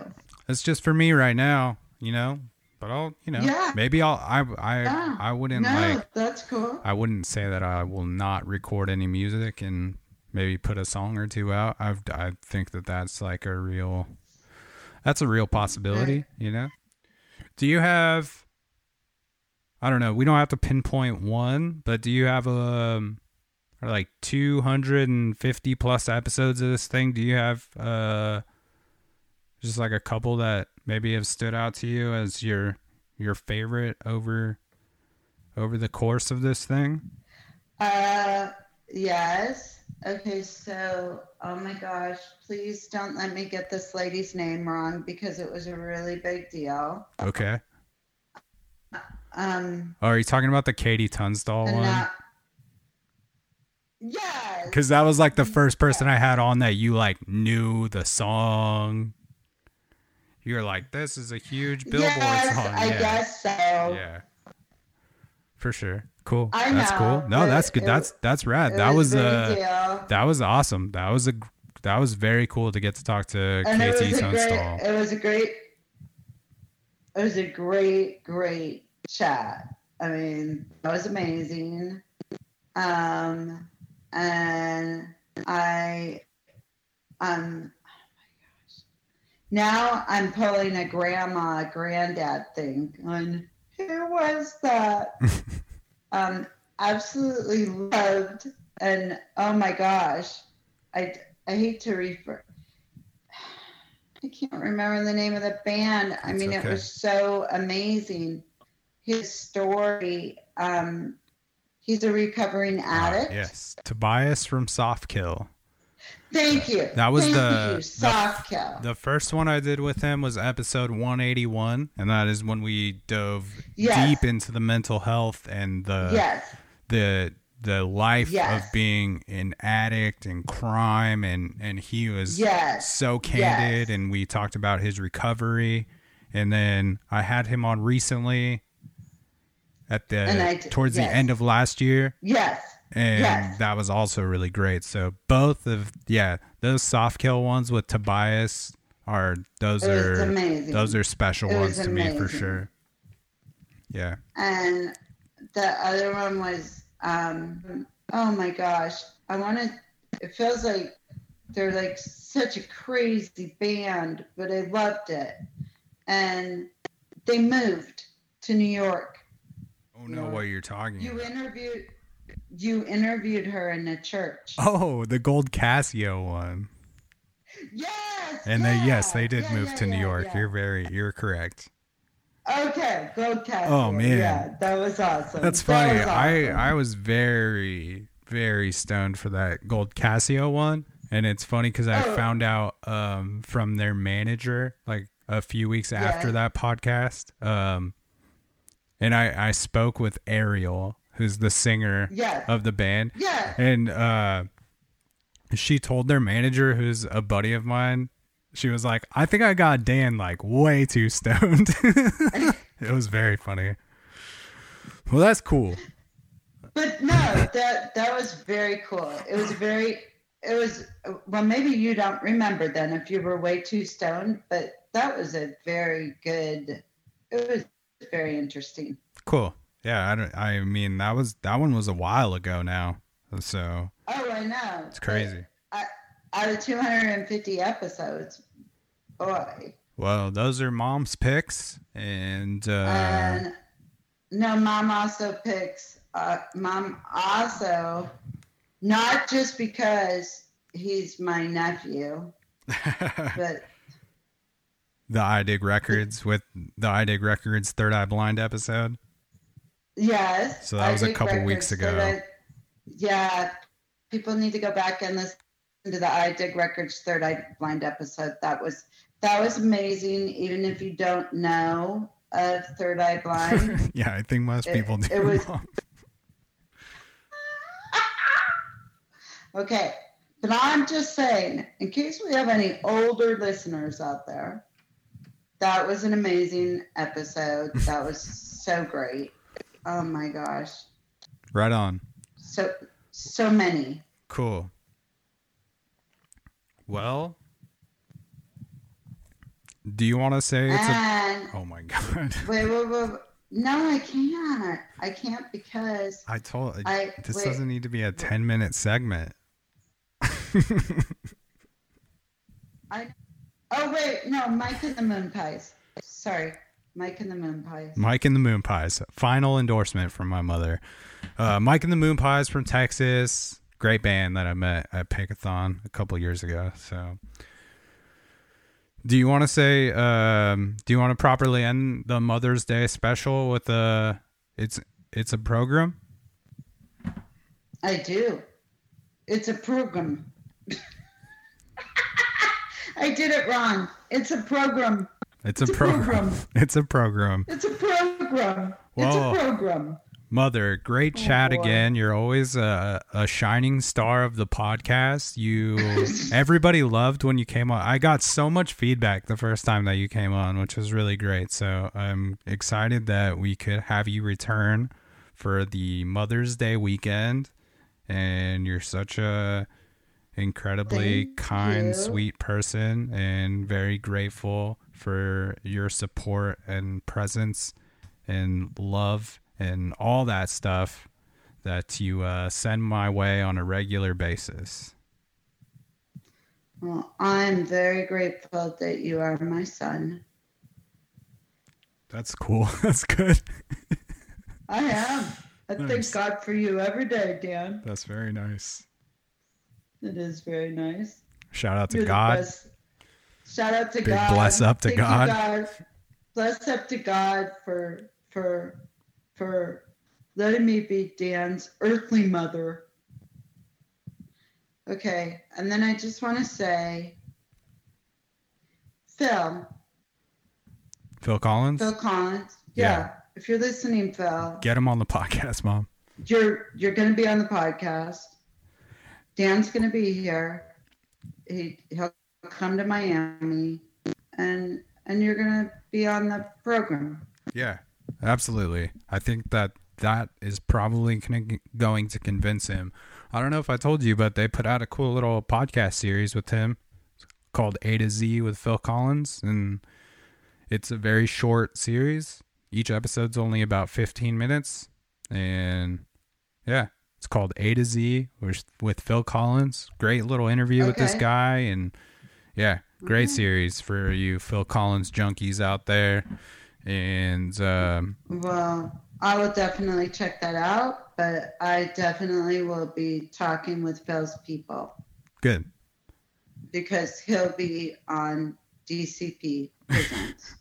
That's just for me right now, you know. But I'll, you know, Yeah. maybe I'll. I I Yeah. I wouldn't no, like. that's cool. I wouldn't say that I will not record any music and maybe put a song or two out. I I think that that's like a real. That's a real possibility, you know. Do you have? I don't know. We don't have to pinpoint one, but do you have um, or like two hundred and fifty plus episodes of this thing? Do you have uh? just like a couple that maybe have stood out to you as your your favorite over over the course of this thing Uh, yes. Okay, so oh my gosh, please don't let me get this lady's name wrong because it was a really big deal. okay Um, oh, are you talking about the KT Tunstall one yes. because that was like the first person i had on that you like knew the song you're like this is a huge billboard yes, song I yeah guess so. yeah for sure cool I that's know, cool no that's good it- that's that's rad that was a uh that was awesome that was a that was very cool to get to talk to and it tunstall. It was a great. It was a great, great chat. I mean, that was amazing. Um, and I, um, oh. Now I'm pulling a grandma, granddad thing. On who was that? um, absolutely loved, and oh my gosh, I I hate to refer. I can't remember the name of the band. I That's mean, okay. it was so amazing. His story. Um, he's a recovering addict. yes tobias from soft kill Thank you. That was Thank the- you, the- soft kill. The first one I did with him was episode 181, and that is when we dove Yes. deep into the mental health and the yes. the the life Yes. of being an addict and crime and and he was Yes. so candid Yes. and we talked about his recovery and then I had him on recently at the And I d- towards the end of last year Yes. and Yes. that was also really great. So both of yeah, those soft kill ones with Tobias are those are amazing. those are special ones to me for sure. Yeah. and the other one was um oh my gosh i want to it feels like they're like such a crazy band but i loved it and they moved to new york No, what you're talking you about. interviewed you interviewed her in a church Oh, the gold Casio one. yes And they yes, they did yeah, move yeah, to New York. yeah. You're very you're correct. okay gold Casio. Oh, man. yeah that was awesome That's That funny. I awesome. I was very very stoned for that gold Casio one, and it's funny because I Oh. found out um, from their manager like a few weeks after Yeah. that podcast, um, and I I spoke with Ariel, who's the singer Yes. of the band, yeah and uh, she told their manager, who's a buddy of mine. She was like, "I think I got Dan like way too stoned." it was very funny. Well, that's cool. But no, that that was very cool. It was very. It was well. Maybe you don't remember then if you were way too stoned, but that was a very good. It was very interesting. Cool. Yeah, I don't. I mean, that was that one was a while ago now. So Oh, I know. it's crazy. I, out of 250 episodes, boy. Well, those are mom's picks, and uh, and no, mom also picks. Uh, mom also, not just because he's my nephew, but the I Dig Records with the I Dig Records Third Eye Blind episode. Yes. So that was a couple weeks ago. that- yeah, people need to go back and listen to the I Dig Records Third Eye Blind episode. That was that was amazing. Even if you don't know of Third Eye Blind, yeah, I think most It- people do. it was- okay. But I'm just saying, in case we have any older listeners out there, that was an amazing episode. That was so great. Oh my gosh. right on. So so many. Cool. Well, do you want to say it's a? Oh my god! wait, wait, wait, wait. No, I can't. I can't because I told I this wait. doesn't need to be a ten minute segment. I. Oh wait, no, Mike and the Moonpies. Sorry, Mike and the Moonpies. Mike and the Moonpies. Final endorsement from my mother. Uh, Mike and the Moonpies from Texas. Great band that I met at Pickathon a couple years ago. So, do you want to say? Um, do you want to properly end the Mother's Day special with a? It's it's a program. I do. It's a program. I did it wrong. It's a program. It's a, It's a program. program. It's a program. It's a program. Whoa. It's a program. Mother, great oh, chat Oh, boy. again. You're always a, a shining star of the podcast. You everybody loved when you came on. I got so much feedback the first time that you came on, which was really great. So I'm excited that we could have you return for the Mother's Day weekend. And you're such a incredibly Thank kind, you. sweet person and very grateful for your support and presence and love and all that stuff that you uh, send my way on a regular basis. Well, I'm very grateful that you are my son. That's cool. That's good. I am. I Nice. thank God for you every day, Dan. That's very nice. It is very nice. Shout out to You're God. Shout out to Big God. bless up to Thank you, God. Bless up to God for for for letting me be Dan's earthly mother. Okay. And then I just want to say, Phil, Phil Collins, Phil Collins. Yeah. Yeah. If you're listening, Phil, get him on the podcast, mom. you're you're going to be on the podcast. Dan's going to be here. He he'll come to Miami, and and you're going to be on the program. Yeah, absolutely. I think that that is probably going to convince him. I don't know if I told you, but they put out a cool little podcast series with him called A to Z with Phil Collins, and it's a very short series. Each episode's only about 15 minutes, and yeah, it's called A to Z with, with Phil Collins. Great little interview with this guy, and yeah, great Mhm. series for you Phil Collins junkies out there. And um, Well, I will definitely check that out, but I definitely will be talking with Phil's people good. because he'll be on DCP Presents.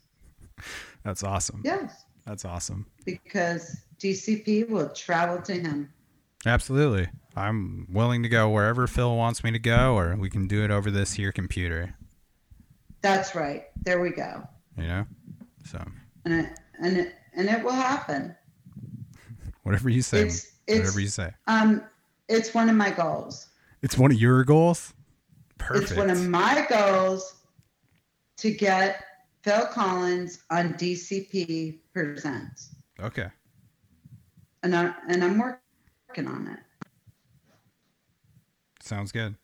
That's awesome. yes, That's awesome. because DCP will travel to him. Absolutely. I'm willing to go wherever Phil wants me to go, or we can do it over this here computer. That's right. There we go. You know? So, And it, and it, and it will happen. whatever you say. It's it's whatever you say. um it's one of my goals. It's one of your goals? Perfect. It's one of my goals to get Phil Collins on DCP Presents. okay. and I and I'm working on it. Sounds good.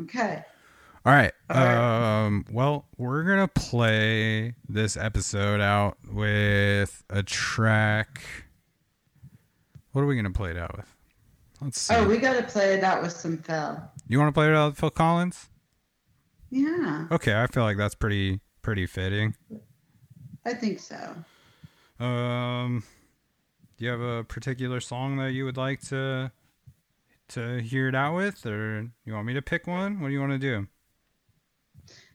Okay. All right. All right. Um, well, we're going to play this episode out with a track. What are we going to play it out with? Let's see. Oh, we got to play it out with some Phil. you want to play it out with Phil Collins? Yeah, Okay, I feel like that's pretty pretty fitting. I think so. Um, do you have a particular song that you would like to to hear it out with, or you want me to pick one? What do you want to do?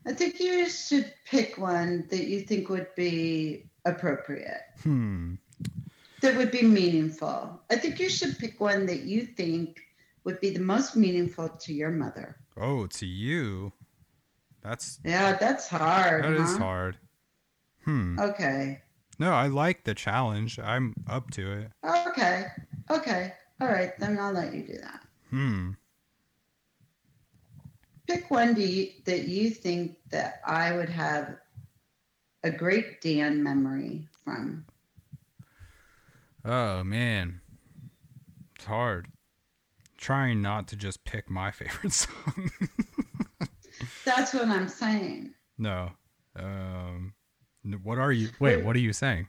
I think you should pick one that you think would be appropriate, Hmm. that would be meaningful. I think you should pick one that you think would be the most meaningful to your mother. Oh, to you. That's Yeah, that's hard. that is huh? hard. Hmm. Okay. No, I like the challenge. I'm up to it. Okay. Okay. All right. Then I'll let you do that. Hmm. pick one do you, that you think that I would have a great Dan memory from. Oh man, it's hard. Trying not to just pick my favorite song. That's what I'm saying. no. Um. What are you? Wait. What are you saying?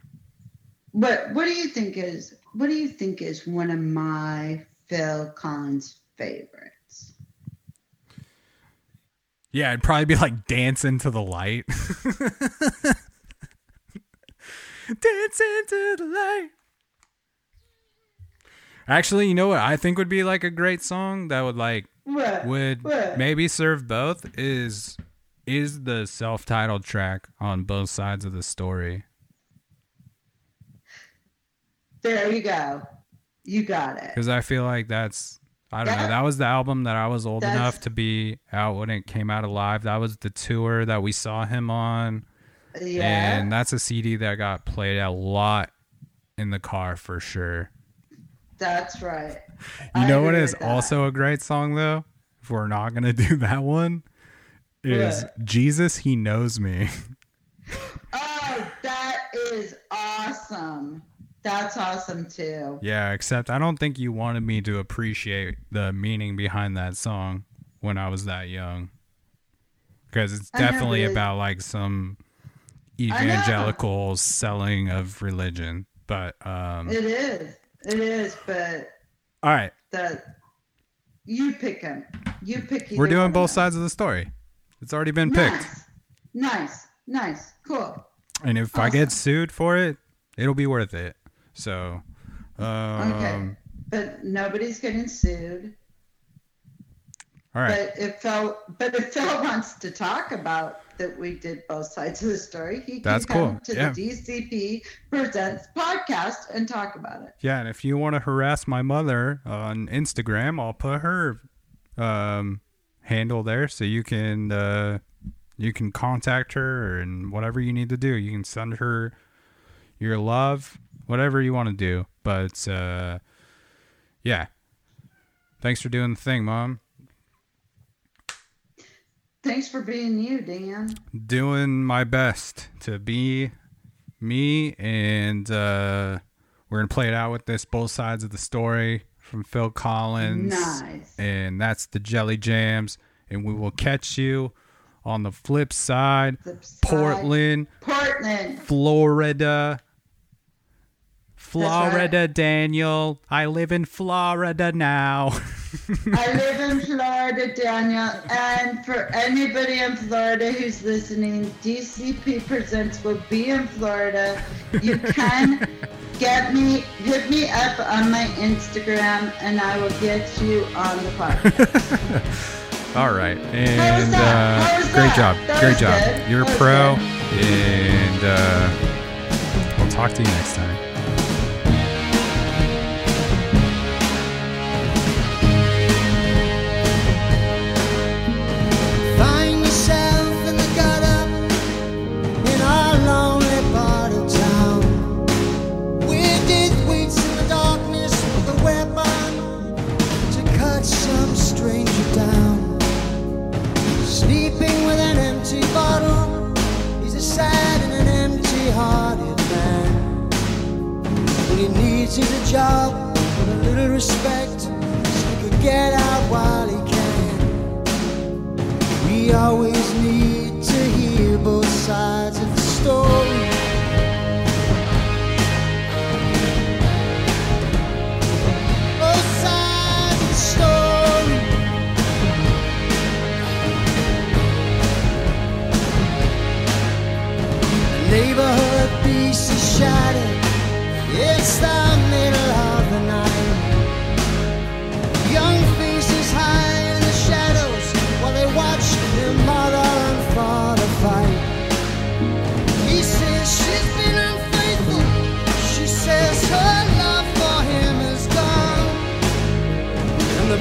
What What do you think is What do you think is one of my Phil Collins favorites? Yeah, it'd probably be like dance into the light. dance into the light. Actually, you know what I think would be like a great song that would like What? would What? maybe serve both is is the self-titled track on both sides of the story. There you go. You got it. Cuz I feel like that's I don't know. That- was the album that I was old enough to be out when it came out alive. That was the tour that we saw him on. Yeah. And that's a CD that got played a lot in the car for sure. that's right. You I know what is that. also a great song though? If we're not gonna do that one, is? Jesus He Knows Me. Oh, that is awesome. That's awesome too. yeah, except I don't think you wanted me to appreciate the meaning behind that song when I was that young. Because it's definitely about like some evangelical selling of religion. But um It is. It is. But all right. the you pick him. You pick. We're doing both sides of the story. It's already been picked. Nice. Nice. Nice. Cool. And if I get sued for it, it'll be worth it. So, um, Okay. But nobody's getting sued. all right. But if Phil, but if Phil wants to talk about that, we did both sides of the story. He can That's come cool. to Yeah. the DCP Presents podcast and talk about it. Yeah, and if you want to harass my mother on Instagram, I'll put her um, handle there, so you can uh, you can contact her and whatever you need to do. You can send her your love, whatever you want to do. But uh, yeah, thanks for doing the thing, mom. Thanks for being you, Dan. Doing my best to be me, and uh, we're gonna play it out with this both sides of the story from Phil Collins. Nice. And that's the Jelly Jams. And we will catch you on the flip side. Flip side. Portland, Portland. Florida. Florida, Daniel. I live in Florida now. I live in Florida, Daniel. And for anybody in Florida who's listening, DCP Presents will be in Florida. You can get me, hit me up on my Instagram, and I will get you on the podcast. All right. And uh, great job. That great job. good. You're a pro. good. And uh, we'll talk to you next time. Is a job with a little respect, so he could get out while he can. We always need to hear both sides of the story. Both sides of the story. Neighborhood peace is shattered. It's the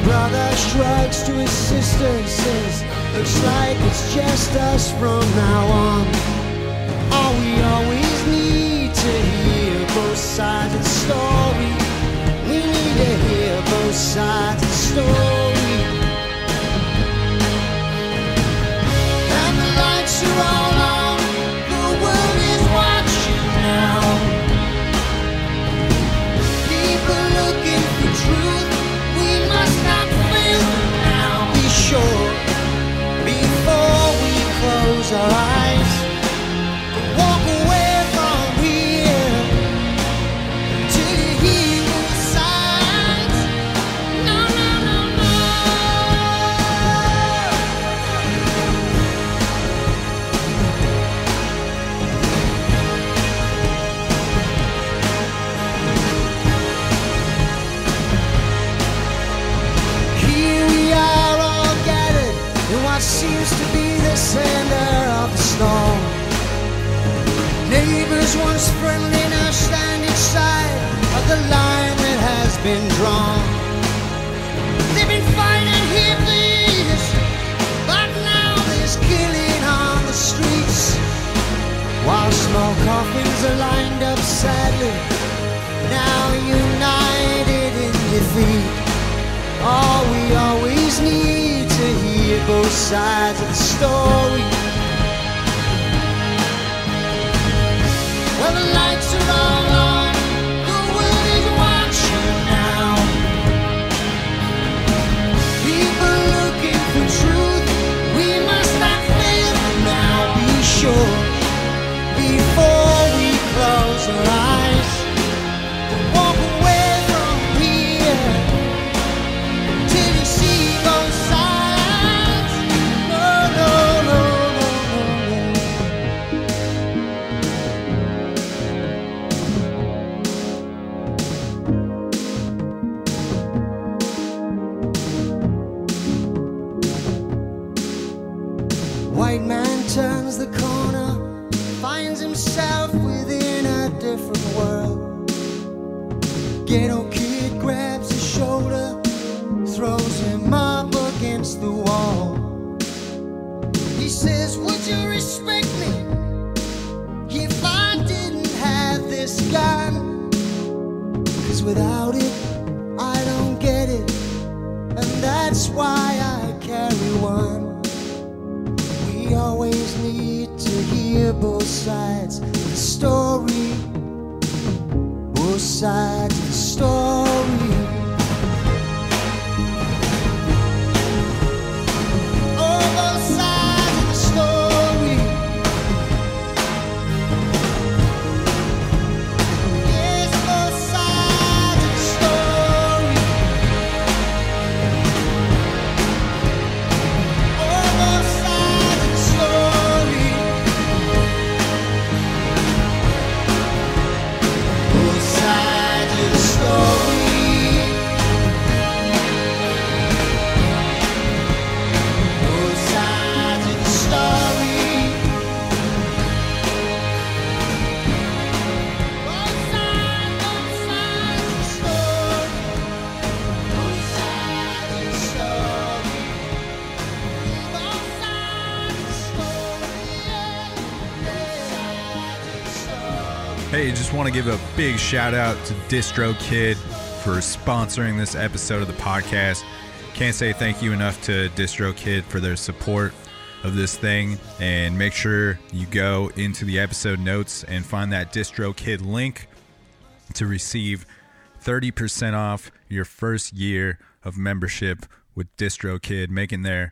brother shrugs to his sister and says, Looks like it's just us from now on. All we always need to hear both sides of the story. We need to hear both sides of the story. Want to give a big shout out to DistroKid for sponsoring this episode of the podcast. Can't say thank you enough to DistroKid for their support of this thing. And make sure you go into the episode notes and find that DistroKid link to receive 30% off your first year of membership with DistroKid, making their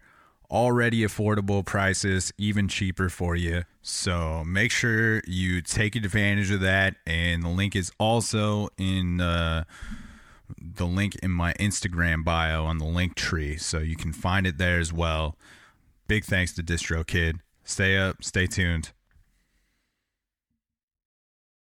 already affordable prices even cheaper for you. So make sure you take advantage of that. And the link is also in uh, the link in my Instagram bio on the link tree. So you can find it there as well. Big thanks to DistroKid. Stay up, stay tuned.